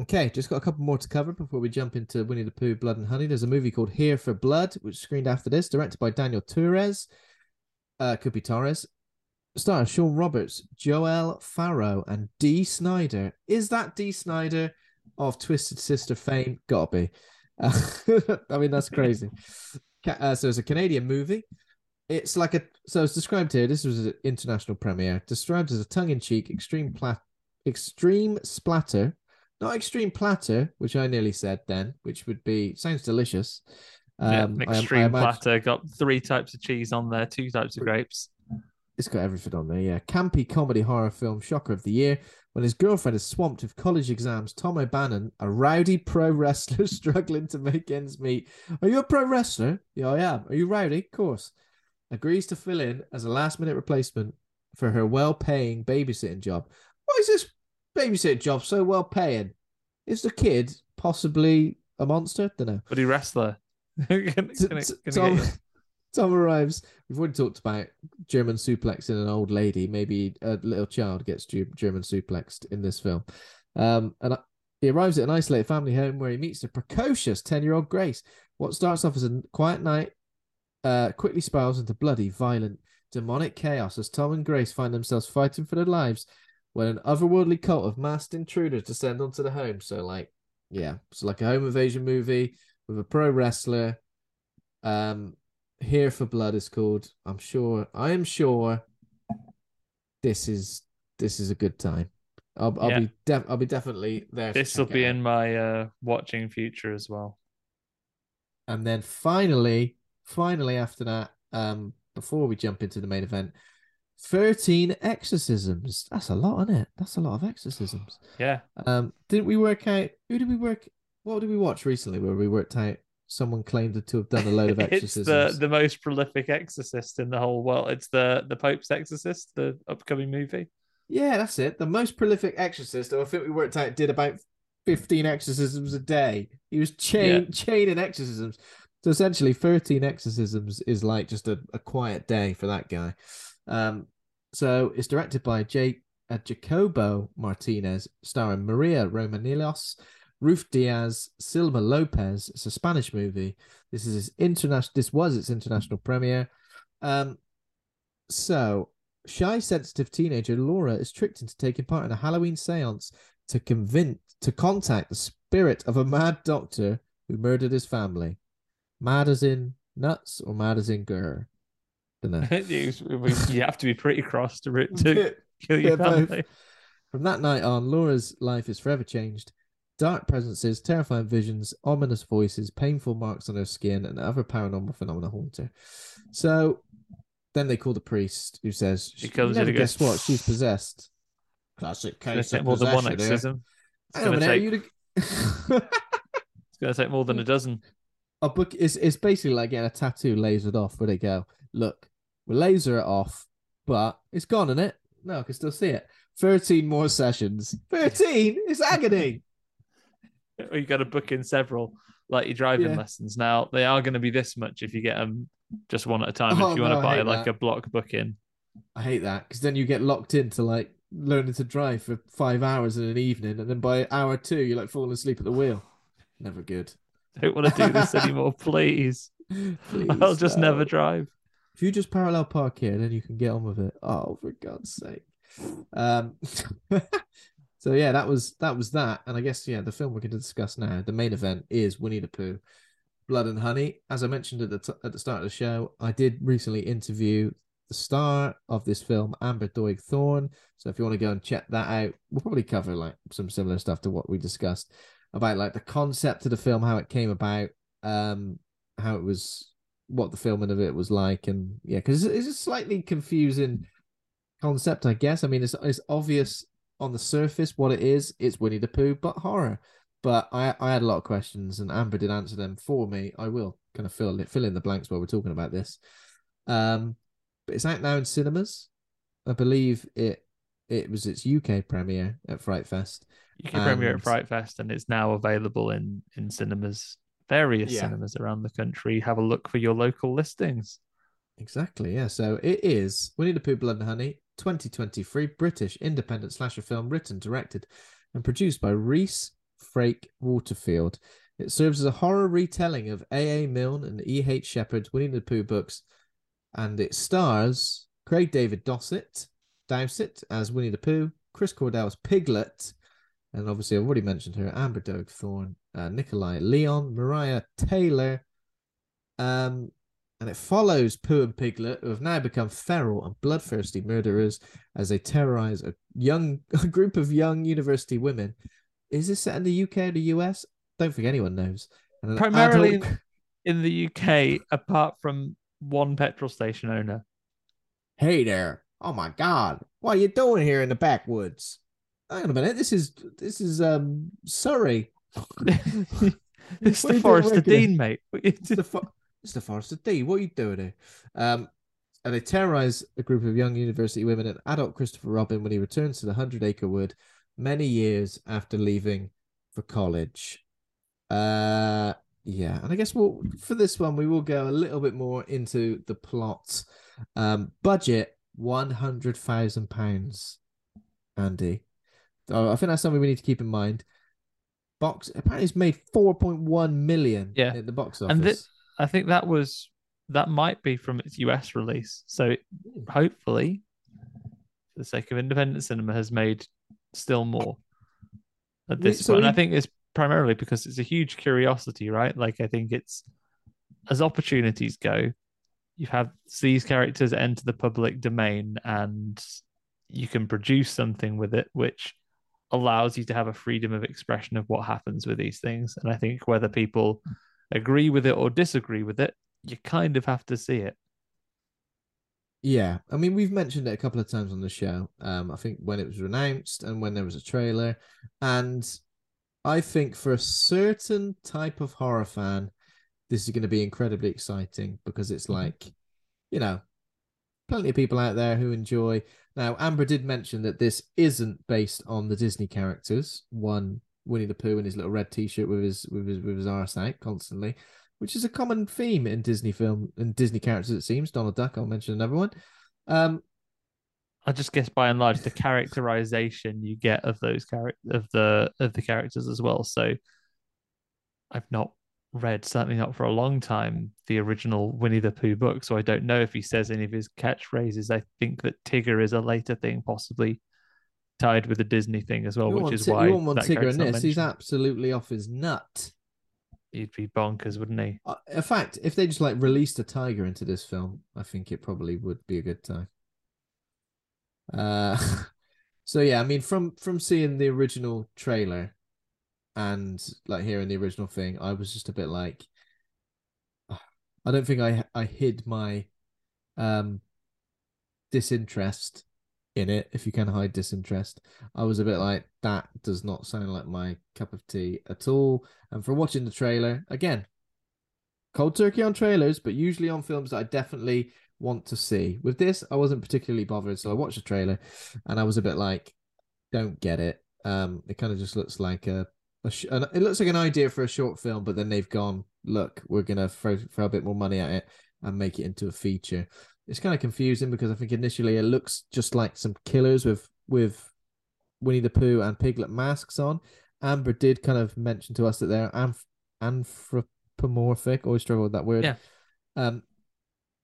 okay, just got a couple more to cover before we jump into Winnie the Pooh, Blood and Honey. There's a movie called Here for Blood, which screened after this, directed by Daniel Torres, uh, could be Torres. Star Shawn Roberts, Joel Farrow, and Dee Snider. Is that Dee Snider of Twisted Sister fame? Gotta be. Uh, I mean, that's crazy. Uh, so it's a Canadian movie. It's like a so it's described here. This was an international premiere. Described as a tongue-in-cheek, extreme plat, extreme splatter, not extreme platter, which I nearly said then, which would be sounds delicious. Um, yeah, extreme I, I imagine, platter got three types of cheese on there, two types of grapes. It's got everything on there, yeah. Campy comedy horror film shocker of the year. When his girlfriend is swamped with college exams, Tom O'Bannon, a rowdy pro wrestler struggling to make ends meet. Are you a pro wrestler? Yeah, I am. Are you rowdy? Of course. Agrees to fill in as a last minute replacement for her well paying babysitting job. Why is this babysitting job so well paying? Is the kid possibly a monster? Don't know. But he wrestler. can, can, Tom, Tom arrives. We've already talked about German suplexing an old lady. Maybe a little child gets German suplexed in this film. Um, and he arrives at an isolated family home where he meets the precocious 10 year old Grace. What starts off as a quiet night uh, quickly spirals into bloody, violent, demonic chaos as Tom and Grace find themselves fighting for their lives when an otherworldly cult of masked intruders descend onto the home. So, like, yeah, so like a home invasion movie with a pro wrestler. Um, here for Blood is called. I'm sure. I am sure. This is this is a good time. I'll I'll yeah. be def- I'll be definitely there. This will be in my uh watching future as well. And then finally, finally after that, um, before we jump into the main event, 13 exorcisms. That's a lot, isn't it? That's a lot of exorcisms. Yeah. Um, didn't we work out who did we work what did we watch recently where we worked out someone claimed to have done a load of exorcisms? it's the, the most prolific exorcist in the whole world. It's the the Pope's Exorcist, the upcoming movie. Yeah, that's it. The most prolific exorcist, I think we worked out, did about 15 exorcisms a day. He was chain yeah. chaining exorcisms. So essentially, 13 exorcisms is like just a, a quiet day for that guy. Um, so it's directed by Jake uh, Jacobo Martinez, starring Maria Romanillos, Ruth Diaz, Silva Lopez. It's a Spanish movie. This is international. This was its international premiere. Um, so shy, sensitive teenager Laura is tricked into taking part in a Halloween séance to convince to contact the spirit of a mad doctor who murdered his family. Mad as in nuts or mad as in gur? Know. you have to be pretty cross to, to kill your family. Both. From that night on, Laura's life is forever changed. Dark presences, terrifying visions, ominous voices, painful marks on her skin, and other paranormal phenomena haunt her. So then they call the priest, who says, "She comes never guess what? She's possessed." Classic case of more than one exorcism. It's going to take. it's going to take more than a dozen a book is it's basically like getting a tattoo lasered off where they go, look, we laser it off, but it's gone, isn't it? No, I can still see it. 13 more sessions. 13? It's agony. you got to book in several, like your driving yeah. lessons. Now, they are going to be this much if you get them just one at a time. Oh, if you no, want to buy like that. a block booking. I hate that because then you get locked into like learning to drive for five hours in an evening, and then by hour two, you're like falling asleep at the wheel. Never good don't want to do this anymore, please. please I'll just no. never drive. If you just parallel park here, then you can get on with it. Oh, for God's sake. Um, so yeah, that was that was that, and I guess yeah, the film we're going to discuss now, the main event is Winnie the Pooh, Blood and Honey. As I mentioned at the t- at the start of the show, I did recently interview the star of this film, Amber Doig Thorne. So if you want to go and check that out, we'll probably cover like some similar stuff to what we discussed about like the concept of the film, how it came about, um, how it was, what the filming of it was like, and yeah, because it's a slightly confusing concept, I guess. I mean, it's it's obvious on the surface what it is. It's Winnie the Pooh, but horror. But I I had a lot of questions, and Amber did answer them for me. I will kind of fill fill in the blanks while we're talking about this. Um, but it's out now in cinemas. I believe it it was its UK premiere at Fright Fest. UK and... premiere at Fright Fest, and it's now available in in cinemas, various yeah. cinemas around the country. Have a look for your local listings. Exactly, yeah. So it is Winnie the Pooh Blood and Honey, 2023 British independent slasher film written, directed, and produced by Rhys Frake Waterfield. It serves as a horror retelling of A.A. Milne and E.H. Shepard's Winnie the Pooh books, and it stars Craig David Dowsett, Dowsett as Winnie the Pooh, Chris Cordell as Piglet, and obviously I've already mentioned her, Amber Doig Thorne, uh, Nikolai Leon, Mariah Taylor, um, and it follows Pooh and Piglet, who have now become feral and bloodthirsty murderers as they terrorize a young a group of young university women. Is this set in the UK or the US? Don't think anyone knows. An Primarily adult- in the UK, apart from one petrol station owner. Hey there! Oh my God! What are you doing here in the backwoods? Hang on a minute. This is this is um Surrey. It's the Forest of? Dean, mate. It's the fo- it's the Forest of D. What are you doing here? Um, and they terrorize a group of young university women and adult Christopher Robin when he returns to the Hundred Acre Wood many years after leaving for college. Uh, yeah, and I guess we'll for this one we will go a little bit more into the plot. Um, budget one hundred thousand pounds. Andy, oh, I think that's something we need to keep in mind. Box apparently it's made four point one million. Yeah. at the box office. And thi- I think that was that might be from its US release. So hopefully, for the sake of independent cinema, has made still more at this so point. And I think it's primarily because it's a huge curiosity, right? Like I think it's as opportunities go, you have these characters enter the public domain and you can produce something with it which allows you to have a freedom of expression of what happens with these things. And I think whether people agree with it or disagree with it, you kind of have to see it. Yeah, I mean we've mentioned it a couple of times on the show. Um, I think when it was announced and when there was a trailer, and I think for a certain type of horror fan, this is going to be incredibly exciting because it's like, you know, plenty of people out there who enjoy. Now, Amber did mention that this isn't based on the Disney characters. One Winnie the Pooh in his little red T-shirt with his with his with his arse constantly, which is a common theme in Disney film and Disney characters. It seems Donald Duck. I'll mention another one. Um, I just guess by and large the characterization you get of those character of the of the characters as well. So I've not read, certainly not for a long time, the original Winnie the Pooh book, so I don't know if he says any of his catchphrases. I think that Tigger is a later thing, possibly tied with the Disney thing as well, you which is Ti- why you want that Tigger in this. He's absolutely off his nut. He'd be bonkers, wouldn't he? Uh, In fact, if they just like released a tiger into this film, I think it probably would be a good time. Uh, so yeah, I mean, from from seeing the original trailer and like hearing the original thing, I was just a bit like, I don't think I I hid my um disinterest in it. If you can hide disinterest, I was a bit like that does not sound like my cup of tea at all. And for watching the trailer again, cold turkey on trailers, but usually on films that I definitely want to see. With this, I wasn't particularly bothered, so I watched the trailer, and I was a bit like, don't get it. Um, it kind of just looks like a sh- an, it looks like an idea for a short film, but then they've gone, look, we're gonna throw throw a bit more money at it and make it into a feature. It's kind of confusing because I think initially it looks just like some killers with with Winnie the Pooh and Piglet masks on. Amber did kind of mention to us that they're anth- anthropomorphic. Always struggle with that word. Yeah. Um,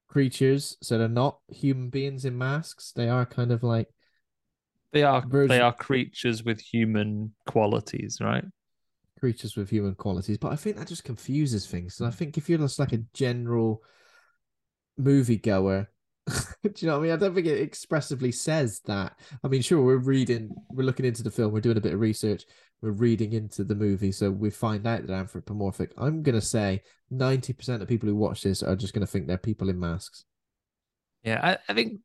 creatures, so they're not human beings in masks. They are kind of like They are Version- they are creatures with human qualities, right? Creatures with human qualities. But I think that just confuses things. And I think if you're just like a general movie goer, do you know what I mean? I don't think it expressively says that. I mean, sure, we're reading, we're looking into the film, we're doing a bit of research, we're reading into the movie, so we find out that anthropomorphic. I'm gonna say 90% of people who watch this are just gonna think they're people in masks. Yeah, I, I think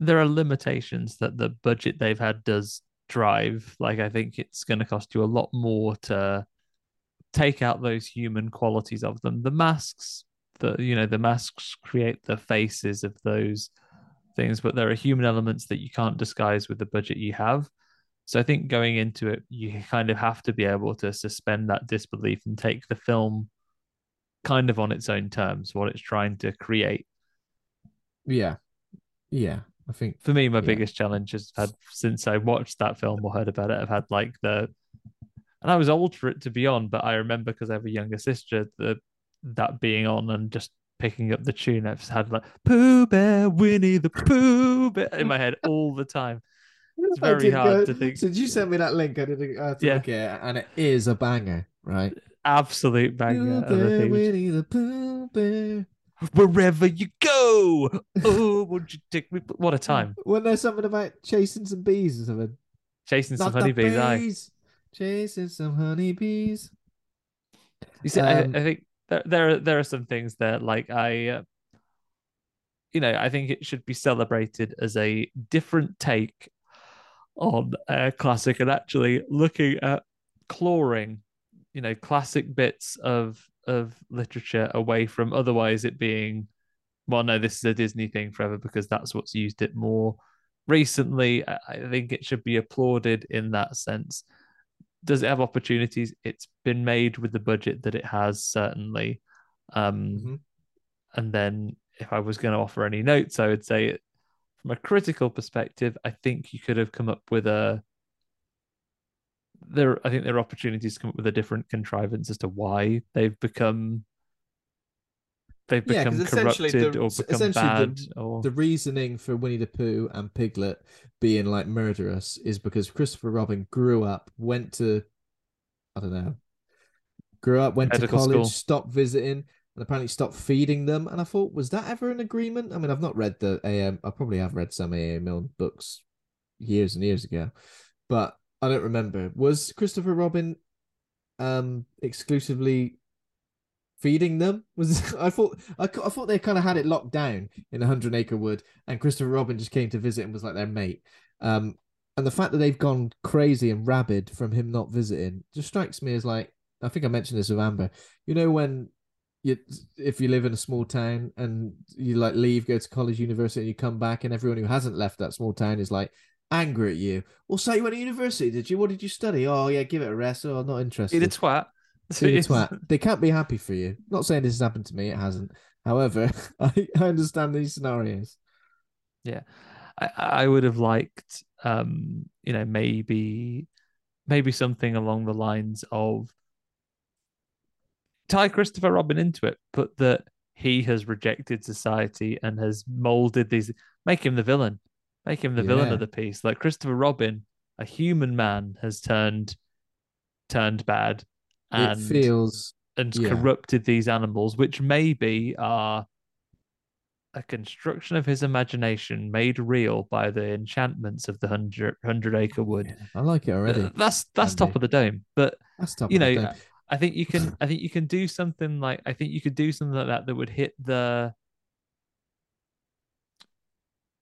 there are limitations that the budget they've had does drive. Like, I think it's going to cost you a lot more to take out those human qualities of them. The masks, the you know, the masks create the faces of those things, but there are human elements that you can't disguise with the budget you have. So I think going into it, you kind of have to be able to suspend that disbelief and take the film kind of on its own terms, what it's trying to create Yeah, yeah. I think For me, my Yeah. biggest challenge has had since I watched that film or heard about it. I've had like the, and I was old for it to be on, but I remember because I have a younger sister, the that being on and just picking up the tune. I've had like Pooh Bear, Winnie the Pooh Bear in my head all the time. It's very did hard go- to think. Since you sent me that link, I did I Yeah. look at it, and it is a banger, right? Absolute banger. Pooh Bear. Winnie the Pooh Bear. Wherever you go, oh, would you take me? What a time! Wasn't there something about chasing some bees or something? Chasing some Not the honeybees. I. chasing some honeybees. You see, Um, I, I think there there are there are some things that like I, uh, you know, I think it should be celebrated as a different take on a classic, and actually looking at clawing, you know, classic bits of of literature away from otherwise it being, well, no, this is a Disney thing forever because that's what's used it more recently. I, I think it should be applauded in that sense does it have opportunities? It's been made with the budget that it has, certainly. Um, Mhm. And then, if I was going to offer any notes, I would say, from a critical perspective, I think you could have come up with a. There, I think there are opportunities to come up with a different contrivance as to why they've become. They've become essentially corrupted the- or become essentially the- or The reasoning for Winnie the Pooh and Piglet being like murderous is because Christopher Robin grew up, went to, I don't know, grew up, went Medical to college, school. stopped visiting, and apparently stopped feeding them. And I thought, was that ever an agreement? I mean, I've not read the AM. I probably have read some AA Milne books years and years ago, but I don't remember. Was Christopher Robin um exclusively feeding them? Was i thought i, I thought they kind of had it locked down in a hundred acre wood and christopher robin just came to visit and was like their mate. Um and the fact that they've gone crazy and rabid from him not visiting just strikes me as like i think i mentioned this with amber you know when you if you live in a small town and you like leave go to college university and you come back and everyone who hasn't left that small town is like angry at you. Well so you went to university did you? What did you study? Oh yeah give it a rest. Oh i'm not interested. Be the twat. The twat. They can't be happy for you. Not saying this has happened to me, it hasn't. However, I, I understand these scenarios. Yeah. I, I would have liked, um, you know, maybe, maybe something along the lines of tie Christopher Robin into it, but that he has rejected society and has molded these. Make him the villain. Make him the villain of the piece. Like Christopher Robin, a human man, has turned turned bad and it feels and yeah. corrupted these animals, which maybe are a construction of his imagination made real by the enchantments of the hundred hundred acre wood. I like it already. That's that's top of the dome. But That's top you of the know, dome. I think you can I think you can do something like I think you could do something like that that would hit the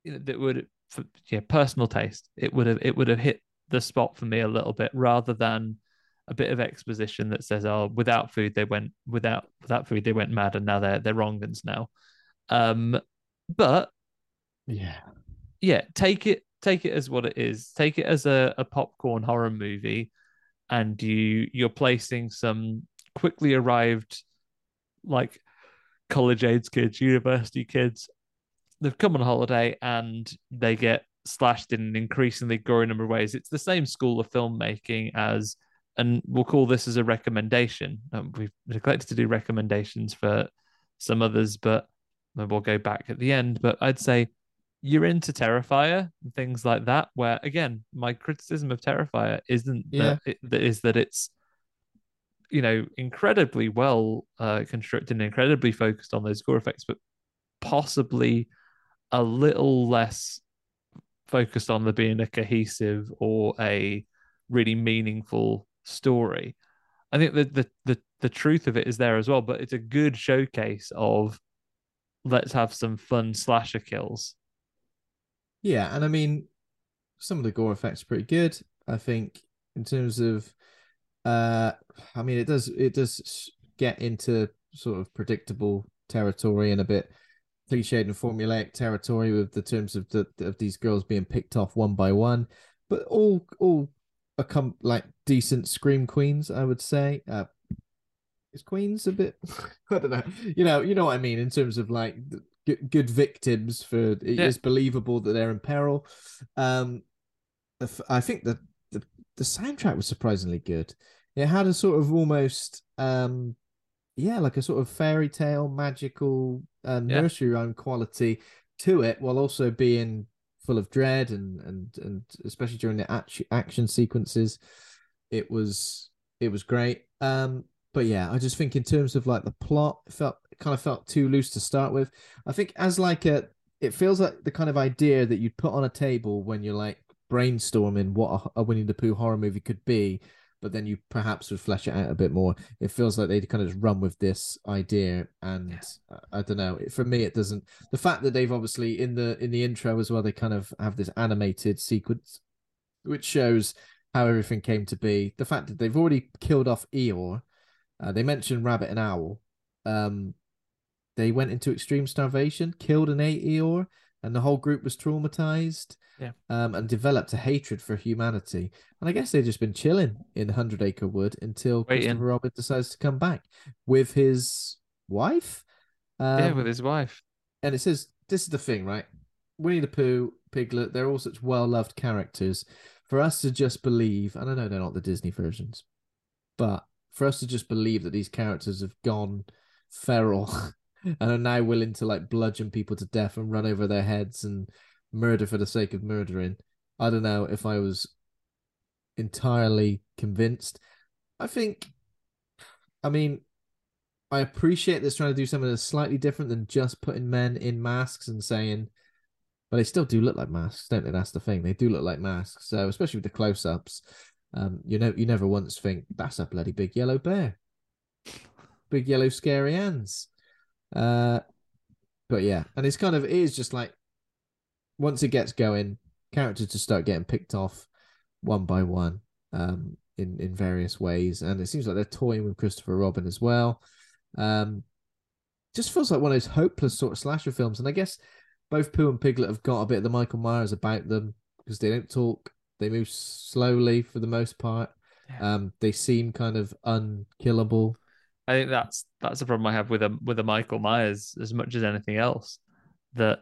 you know, that would for, yeah personal taste. It would have it would have hit the spot for me a little bit rather than a bit of exposition that says oh without food they went without without food they went mad and now they're they're wrongans now. Um, but yeah. yeah, take it take it as what it is. Take it as a, a popcorn horror movie, and you you're placing some quickly arrived like college age kids, university kids. They've come on holiday and they get slashed in an increasingly growing number of ways. It's the same school of filmmaking as, and we'll call this as a recommendation. Um, we've neglected to do recommendations for some others, but we'll go back at the end. But I'd say you're into Terrifier and things like that. Where again, my criticism of Terrifier isn't Yeah. that it, is that it's you know incredibly well uh, constructed and incredibly focused on those gore effects, but possibly a little less focused on there being a cohesive or a really meaningful story. I think that the the the truth of it is there as well, but it's a good showcase of let's have some fun slasher kills. Yeah, and I mean, some of the gore effects are pretty good. I think in terms of, uh, I mean, it does it does get into sort of predictable territory and a bit cliched and formulaic territory with the terms of the of these girls being picked off one by one, but all all become like decent scream queens, I would say. Uh, is queens a bit? I don't know. You know, you know what I mean in terms of like the good, good victims for it Yeah. is believable that they're in peril. Um, I think that the the soundtrack was surprisingly good. It had a sort of almost um, yeah, like a sort of fairy tale, magical uh, Yeah. nursery rhyme quality to it, while also being full of dread and and and especially during the act- action sequences, it was it was great. Um, but yeah, I just think in terms of like the plot, it felt kind of felt too loose to start with. I think as like a, it feels like the kind of idea that you'd put on a table when you're like brainstorming what a, a Winnie the Pooh horror movie could be, but then you perhaps would flesh it out a bit more. It feels like they kind of just run with this idea, and I, I don't know. It, for me, it doesn't. The fact that they've obviously in the in the intro as well, they kind of have this animated sequence, which shows how everything came to be. The fact that they've already killed off Eeyore, uh, they mentioned Rabbit and Owl. Um, they went into extreme starvation, killed and ate Eeyore, and the whole group was traumatized. Yeah. Um, and developed a hatred for humanity. And I guess they've just been chilling in Hundred Acre Wood until Waiting. Christopher Robin decides to come back with his wife. Um, yeah, with his wife. and it says this is the thing, right? Winnie the Pooh, Piglet, they're all such well loved characters. For us to just believe, and I know they're not the Disney versions, but for us to just believe that these characters have gone feral and are now willing to like bludgeon people to death and run over their heads and murder for the sake of murdering. I don't know if I was entirely convinced. I think, I mean, I appreciate this trying to do something that's slightly different than just putting men in masks and saying, but they still do look like masks, don't they? That's the thing. They do look like masks. So especially with the close-ups, um, you know, you never once think that's a bloody big yellow bear, big yellow scary hands. Uh, but yeah, and it's kind of it is just like once it gets going, characters just start getting picked off one by one, um, in in various ways, and it seems like they're toying with Christopher Robin as well. Um, just feels like one of those hopeless sort of slasher films, and I guess both Pooh and Piglet have got a bit of the Michael Myers about them because they don't talk, they move slowly for the most part. Um, they seem kind of unkillable. I think that's that's the problem I have with a with a Michael Myers as much as anything else. That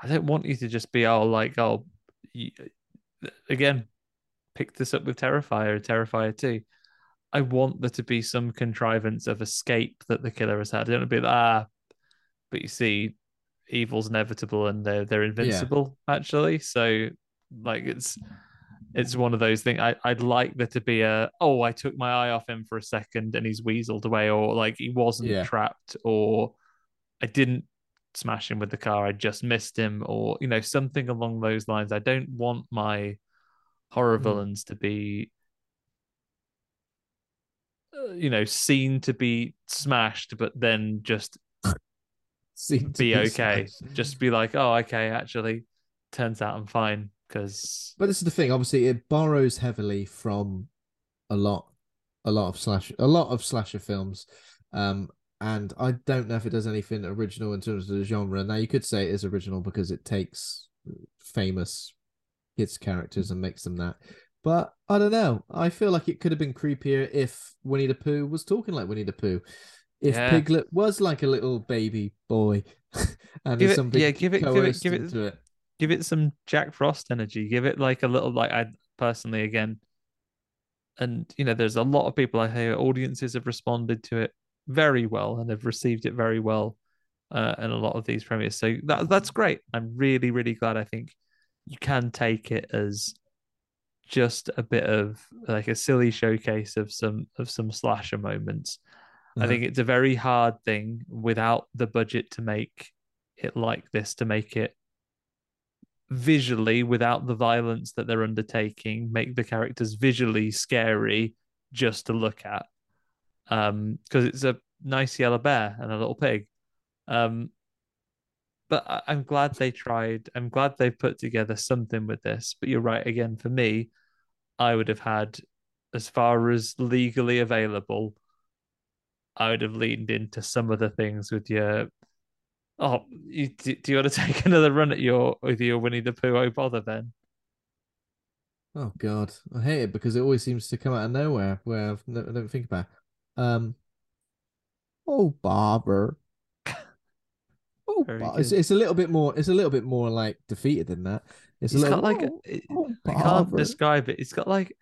I don't want you to just be all like, oh, you, again, pick this up with Terrifier, Terrifier two. I want there to be some contrivance of escape that the killer has had. I don't want to be like, ah, but you see, evil's inevitable and they're they're invincible actually. So like it's it's one of those things. I, I'd like there to be a oh, I took my eye off him for a second and he's weaseled away, or like he wasn't Yeah. trapped, or I didn't smash him with the car, I just missed him, or you know, something along those lines. I don't want my horror Mm. villains to be uh, you know, seen to be smashed, but then just to be okay. smashed. Just be like, oh, okay, actually, turns out I'm fine because But this is the thing. Obviously, it borrows heavily from a lot, a lot of slash, a lot of slasher films. Um, and I don't know if it does anything original in terms of the genre. Now, you could say it is original because it takes famous kids characters and makes them that. But I don't know. I feel like it could have been creepier if Winnie the Pooh was talking like Winnie the Pooh. If Yeah. Piglet was like a little baby boy, and Give it- some yeah, give it- give it- give it- it. Give it some Jack Frost energy. Give it like a little like I personally again, and you know, there's a lot of people I hear audiences have responded to it very well and have received it very well, uh, in a lot of these premieres. So that that's great. I'm really really glad. I think you can take it as just a bit of like a silly showcase of some of some slasher moments. I Uh-huh. think it's a very hard thing without the budget to make it like this, to make it visually without the violence that they're undertaking, make the characters visually scary just to look at. Um, because it's a nice yellow bear and a little pig. Um, but I- I'm glad they tried. I'm glad they've put together something with this. But you're right again. For me, I would have had, as far as legally available, I would have leaned into some of the things with your. Oh, you, do, do you want to take another run at your with your Winnie the Pooh? Oh bother then. Oh God, I hate it because it always seems to come out of nowhere where I've no, I don't think about. it. Um, oh Bobber, oh but it's, it's a little bit more. It's a little bit more like defeated than that. It's a little got like oh, it- oh, I can't describe it. It's got like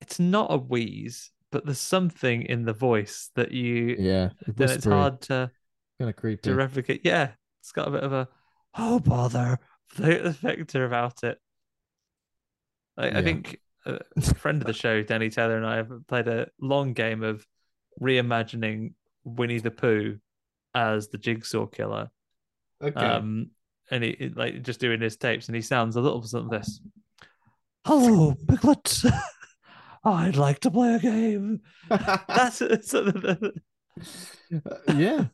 it's not a wheeze, but there's something in the voice that you Yeah, then it's hard to Kind of creepy. to replicate. Yeah, it's got a bit of a oh bother the factor about it. I, Yeah. I think a friend of the show, Danny Taylor, and I have played a long game of reimagining Winnie the Pooh as the Jigsaw Killer. okay. Um, and he, he- like just doing his tapes, and he sounds a little something like this. Hello, Piglet. I'd like to play a game. That's it. yeah.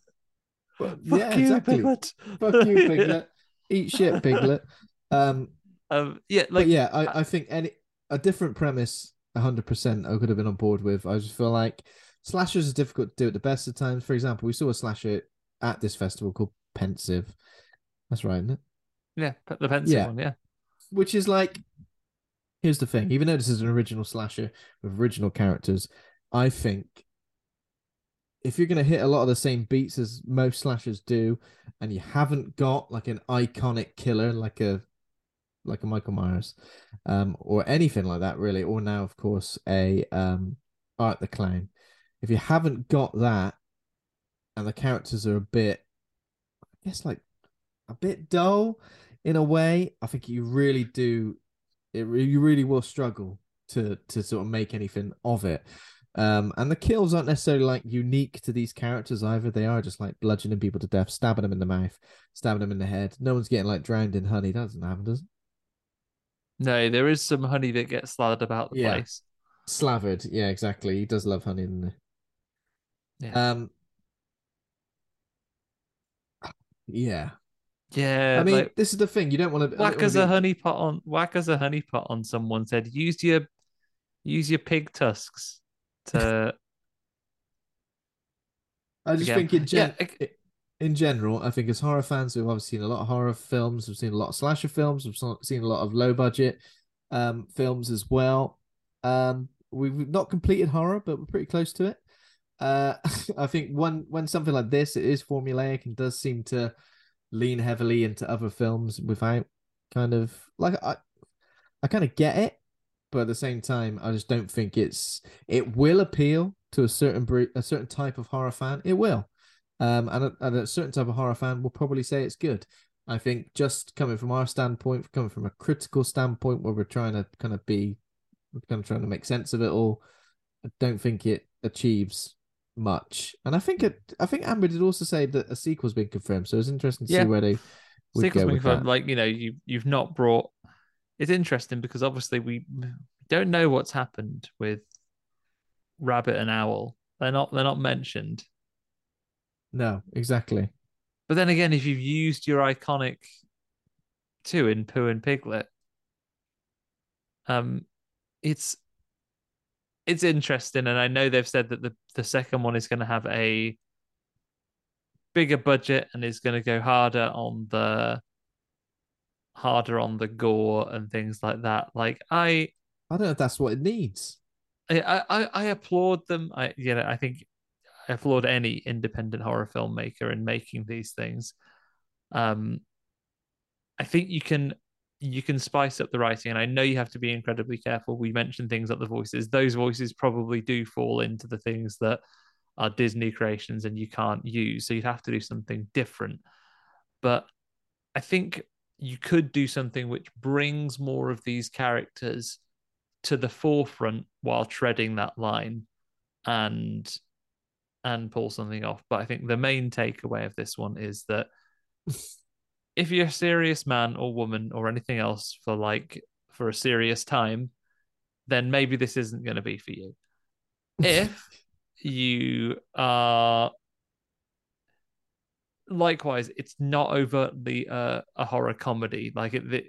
Well, fuck yeah, you, exactly. Piglet. Fuck you, Piglet. Eat shit, Piglet. Um, Um, yeah, but like yeah, I, I think any a different premise, hundred percent, I could have been on board with. I just feel like slashers are difficult to do at the best of times. For example, we saw a slasher at this festival called Pensive. That's right, isn't it? yeah, the Pensive Yeah. one, yeah. Which is like, here's the thing. Even though this is an original slasher with original characters, I think if you're going to hit a lot of the same beats as most slashers do, and you haven't got like an iconic killer like a like a Michael Myers, um, or anything like that, really, or now of course a um Art the Clown. If you haven't got that, and the characters are a bit, I guess like a bit dull in a way, I think you really do. It you really will struggle to to sort of make anything of it. Um, and the kills aren't necessarily like unique to these characters either. They are just like bludgeoning people to death, stabbing them in the mouth, stabbing them in the head. No one's getting like drowned in honey. That doesn't happen, does it? No, there is some honey that gets slathered about the Yeah. place. Slavered. Yeah, exactly. He does love honey, doesn't he? Yeah. Um. Yeah. Yeah, I mean, like, this is the thing. You don't want to whack as a honey pot on whack as a honey pot on someone said use your use your pig tusks to I just again. think in gen- Yeah, I- in general, I think as horror fans, we've obviously seen a lot of horror films. We've seen a lot of slasher films. We've seen a lot of low budget um, films as well. Um, we've not completed horror, but we're pretty close to it. Uh, I think when when something like this, it is formulaic and does seem to lean heavily into other films without kind of like I, I kind of get it, but at the same time, I just don't think it's it will appeal to a certain a certain type of horror fan. It will, um, and a, and a certain type of horror fan will probably say it's good. I think just coming from our standpoint, coming from a critical standpoint, where we're trying to kind of be, we're kind of trying to make sense of it all, I don't think it achieves much. And I think it, I think Amber did also say that a sequel's been confirmed, so it's interesting to Yeah. see where they would Sequels go with that. like you know you you've not brought it's interesting because obviously we don't know what's happened with rabbit and owl. They're not they're not mentioned. No, exactly. but then again if you've used your iconic two in pooh and piglet um it's it's interesting. And i know they've said that the the second one is going to have a bigger budget and is going to go harder on the harder on the gore and things like that like i I don't know if that's what it needs. I, I, I applaud them. I you know I think I applaud any independent horror filmmaker in making these things. Um, I think you can you can spice up the writing, and I know you have to be incredibly careful. We mentioned things like the voices; those voices probably do fall into the things that are Disney creations and you can't use. So you'd have to do something different. But I think you could do something which brings more of these characters to the forefront while treading that line and and pull something off. But I think the main takeaway of this one is that if you're a serious man or woman or anything else for like for a serious time, then maybe this isn't going to be for you. If you are likewise, it's not overtly uh, a horror comedy. Like it, the,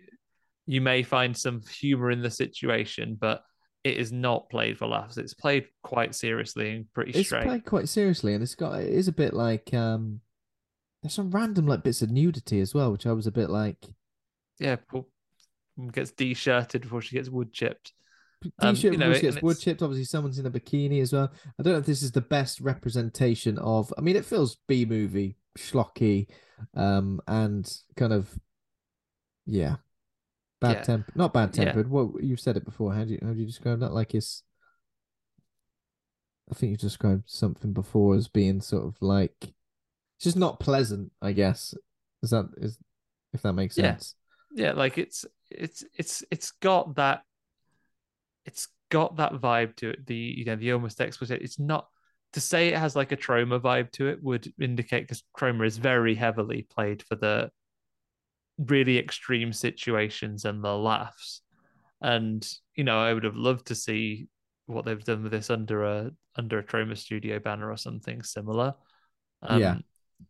you may find some humor in the situation, but it is not played for laughs. It's played quite seriously and pretty It's straight. played quite seriously, and it's got it is a bit like um, there's some random like bits of nudity as well, which I was a bit like. Yeah, Paul gets de-shirted before she gets wood chipped. Um, T-shirt you know, always gets wood chipped. Obviously, someone's in a bikini as well. I don't know if this is the best representation of. I mean, it feels B movie schlocky, um, and kind of yeah, bad Yeah. temper. Not bad Yeah. tempered. What you've said it before. How do you how do you describe that? Like it's. I think you described something before as being sort of like, it's just not pleasant. I guess is that is if that makes Yeah. sense. yeah like it's it's it's it's got that it's got that vibe to it the you know the almost explicit it's not to say it has like a Troma vibe to it would indicate because Troma is very heavily played for the really extreme situations and the laughs and you know i would have loved to see what they've done with this under a under a Troma studio banner or something similar um, Yeah.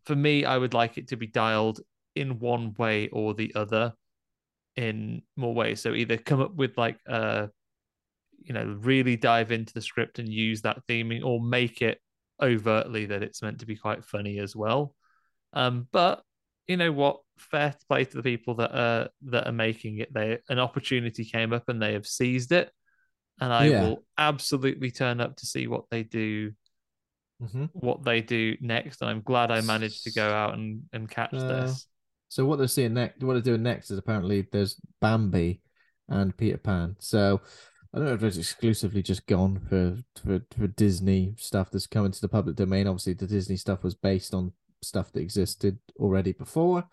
for me i would like it to be dialed in one way or the other in more ways. So either come up with like a, you know, really dive into the script and use that theming, or make it overtly that it's meant to be quite funny as well. Um, but you know what? Fair play to the people that are that are making it. They an opportunity came up and they have seized it, and I Yeah. will absolutely turn up to see what they do Mm-hmm. what they do next. And I'm glad I managed to go out and and catch Uh, this. So what they're seeing next, what they're doing next is apparently there's Bambi and Peter Pan. So I don't know if it's exclusively just gone for for for Disney stuff that's coming to the public domain. Obviously, the Disney stuff was based on stuff that existed already before.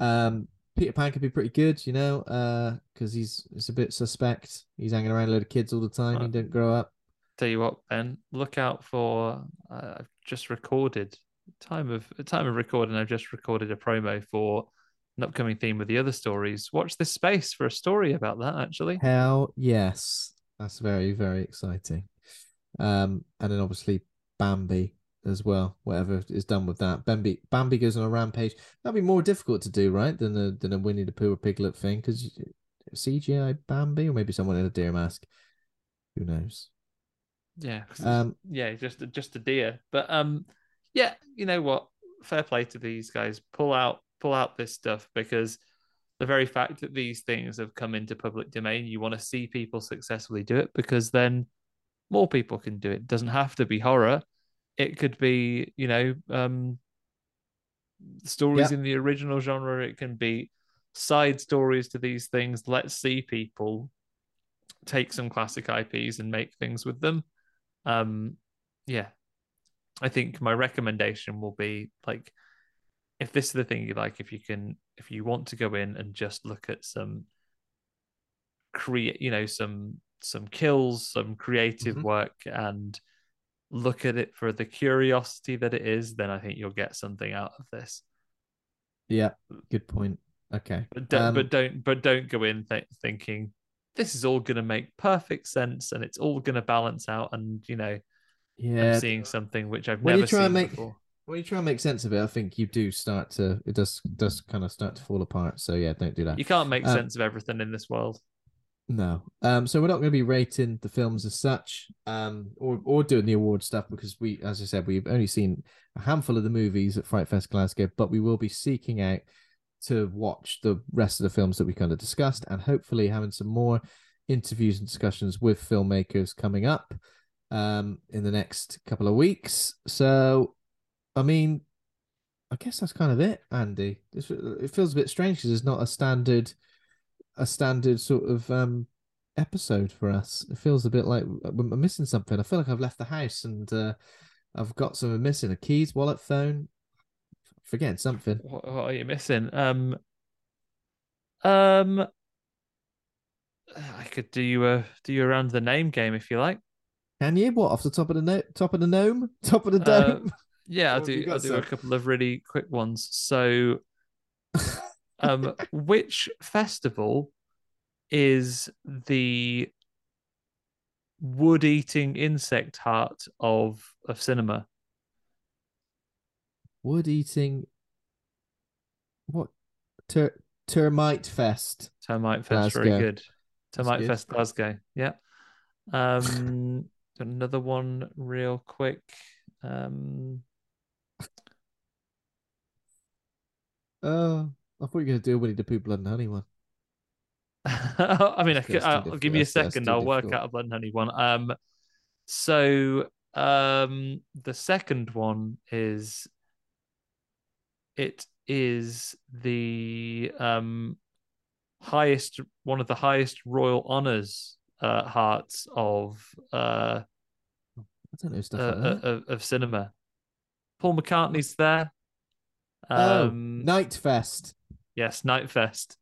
Um, Peter Pan could be pretty good, you know, uh, because he's it's a bit suspect. He's hanging around a load of kids all the time. He Uh, didn't grow up. Tell you what, Ben, look out for. Uh, I've just recorded time of time of recording. I've just recorded a promo for an upcoming theme with the other stories. Watch this space for a story about that. Actually, Hell yes. That's very, very exciting. Um, and then obviously Bambi as well, whatever is done with that. Bambi Bambi goes on a rampage. That'd be more difficult to do, right? Than a than a Winnie the Pooh or Piglet thing, because CGI Bambi, or maybe someone in a deer mask. Who knows? Yeah. Um, yeah, just just a deer. But um, yeah, you know what? Fair play to these guys. Pull out pull out this stuff because the very fact that these things have come into public domain, you want to see people successfully do it because then more people can do it. It doesn't have to be horror. It could be, you know, um, stories Yeah. in the original genre. It can be side stories to these things. Let's see people take some classic IPs and make things with them. Um, yeah, I think my recommendation will be like, if this is the thing you like, if you can, if you want to go in and just look at some create, you know, some some kills, some creative Mhm. work, and look at it for the curiosity that it is, then I think you'll get something out of this. yeah, good point. Okay. But don't, Um, but don't, but don't go in th- thinking this is all going to make perfect sense and it's all going to balance out, and you know, yeah. I'm seeing something which I've When never seen make- before. When you try and make sense of it, I think you do start to it does does kind of start to fall apart. So yeah, don't do that. You can't make Um, sense of everything in this world. No. Um, so we're not going to be rating the films as such, um, or or doing the award stuff because we, as I said, we've only seen a handful of the movies at FrightFest Glasgow, but we will be seeking out to watch the rest of the films that we kind of discussed, and hopefully having some more interviews and discussions with filmmakers coming up, um, in the next couple of weeks. So, I mean, I guess that's kind of it, Andy. This, it feels a bit strange because it's not a standard a standard sort of um episode for us. It feels a bit like I'm missing something. I feel like I've left the house and uh, I've got something missing: a keys, wallet, phone. Forgetting something. What, what are you missing? Um, um, I could do you a do you around the name game if you like. Can you? What off the top of the no- top of the gnome, top of the Uh, dome? Yeah, I'll What have you do I'll do a couple of really quick ones. So, um, which festival is the wood eating insect heart of of cinema? Wood eating. What? Ter- termite fest. Termite Fest, very good. Termite good. Fest Glasgow, yeah. Um, another one real quick. Um, Oh, I thought you were going to do a Winnie the Pooh Blood and Honey one. I mean, I could, I'll I'll give you a second. I'll work out a blood and honey one. Um, so um, the second one is it is the um, highest, one of the highest royal honors uh, hearts of uh, I don't know stuff uh, like that. of, of cinema. Paul McCartney's there. Oh, Um, Night Fest. yes, Night Fest.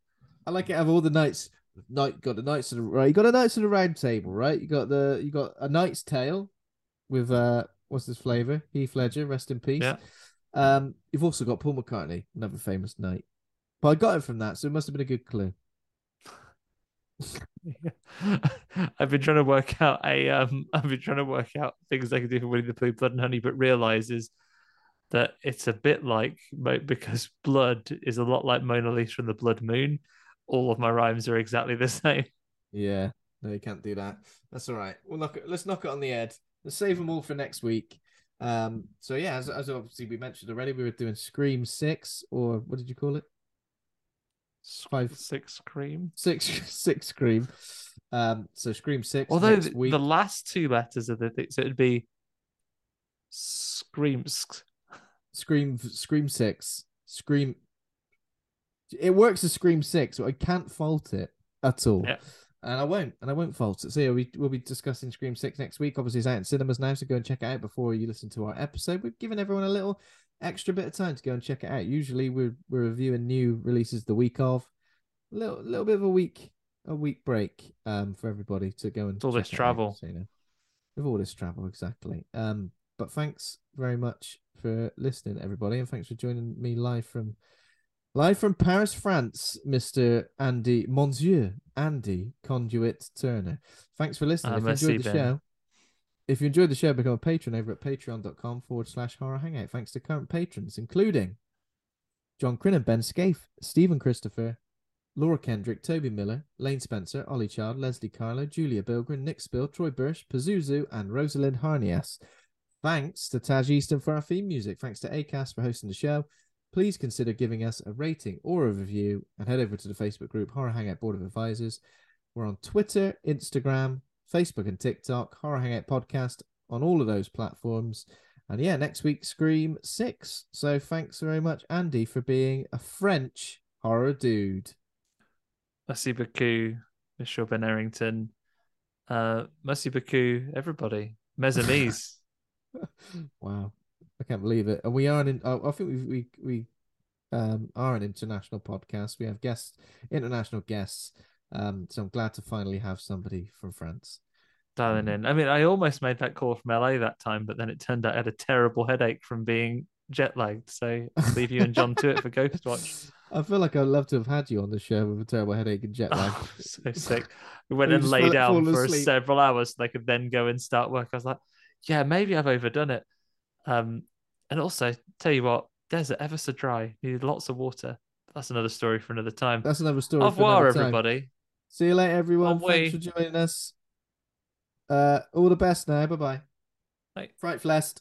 I like it. Have all the knights. Night got the knights of the right. You got the knights of the round table, right? You got the you got a knight's tale with uh what's his flavor? Heath Ledger, rest in peace. Yeah. Um, you've also got Paul McCartney, another famous knight. But I got it from that, so it must have been a good clue. I've been trying to work out a um I've been trying to work out things I can do for Winnie the Pooh Blood and Honey, but realizes that it's a bit like because blood is a lot like Mona Lisa and the Blood Moon. All of my rhymes are exactly the same. Yeah, no, you can't do that. That's all right. We'll knock it. Let's knock it on the head. Let's save them all for next week. Um, so yeah, as, as obviously we mentioned already, we were doing Scream Six, or what did you call it? Five, Six Scream. six, six Scream. Um, so Scream Six. Although the, the last two letters of the thing, so it'd be Scream. Sc- Scream Scream Six. Scream. It works as Scream Six, so I can't fault it at all. Yeah. And I won't, and I won't fault it. So yeah, we we'll be discussing Scream Six next week. Obviously, it's out in cinemas now, so go and check it out before you listen to our episode. We've given everyone a little extra bit of time to go and check it out. Usually, we're we're reviewing new releases the week of. A little little bit of a week a week break um for everybody to go and With all this out, travel. so, you know, with all this travel, exactly. Um, but thanks very much for listening, everybody, and thanks for joining me live from live from Paris, France, Mister Andy Monsieur Andy Conduit Turner. Thanks for listening. Ah, if you enjoyed the Ben. show, if you enjoyed the show, become a patron over at patreon.com forward slash horror hangout. Thanks to current patrons, including John Crinnan, Ben Scaife, Stephen Christopher, Laura Kendrick, Toby Miller, Lane Spencer, Ollie Child, Leslie Carlo, Julia Bilgren, Nick Spill, Troy Bursch, Pazuzu, and Rosalind Harnias. Thanks to Taj Easton for our theme music. Thanks to Acast for hosting the show. Please consider giving us a rating or a review and head over to the Facebook group Horror Hangout Board of Advisors. We're on Twitter, Instagram, Facebook, and TikTok. Horror Hangout Podcast on all of those platforms. And yeah, next week, Scream 6. So thanks very much, Andy, for being a French horror dude. Merci beaucoup, Monsieur Ben Errington. Uh, merci beaucoup, everybody. Mesamise. wow, I can't believe it. And we are an. I I think we we we um are an international podcast. We have guests, international guests. Um, so I'm glad to finally have somebody from France. dialing in. I mean, I almost made that call from LA that time, but then it turned out I had a terrible headache from being jet lagged. So I'll leave you and John to it for Ghostwatch. I feel like I'd love to have had you on the show with a terrible headache and jet lag. Oh, so sick. We went and lay down for asleep. several hours so they could then go and start work. I was like, yeah, maybe I've overdone it. Um, and also, tell you what, desert ever so dry, needed lots of water. That's another story for another time. That's another story. Au for revoir, another time. everybody. See you later, everyone. Bon Thanks way. for joining us. Uh, all the best now. Bye bye. FrightFest.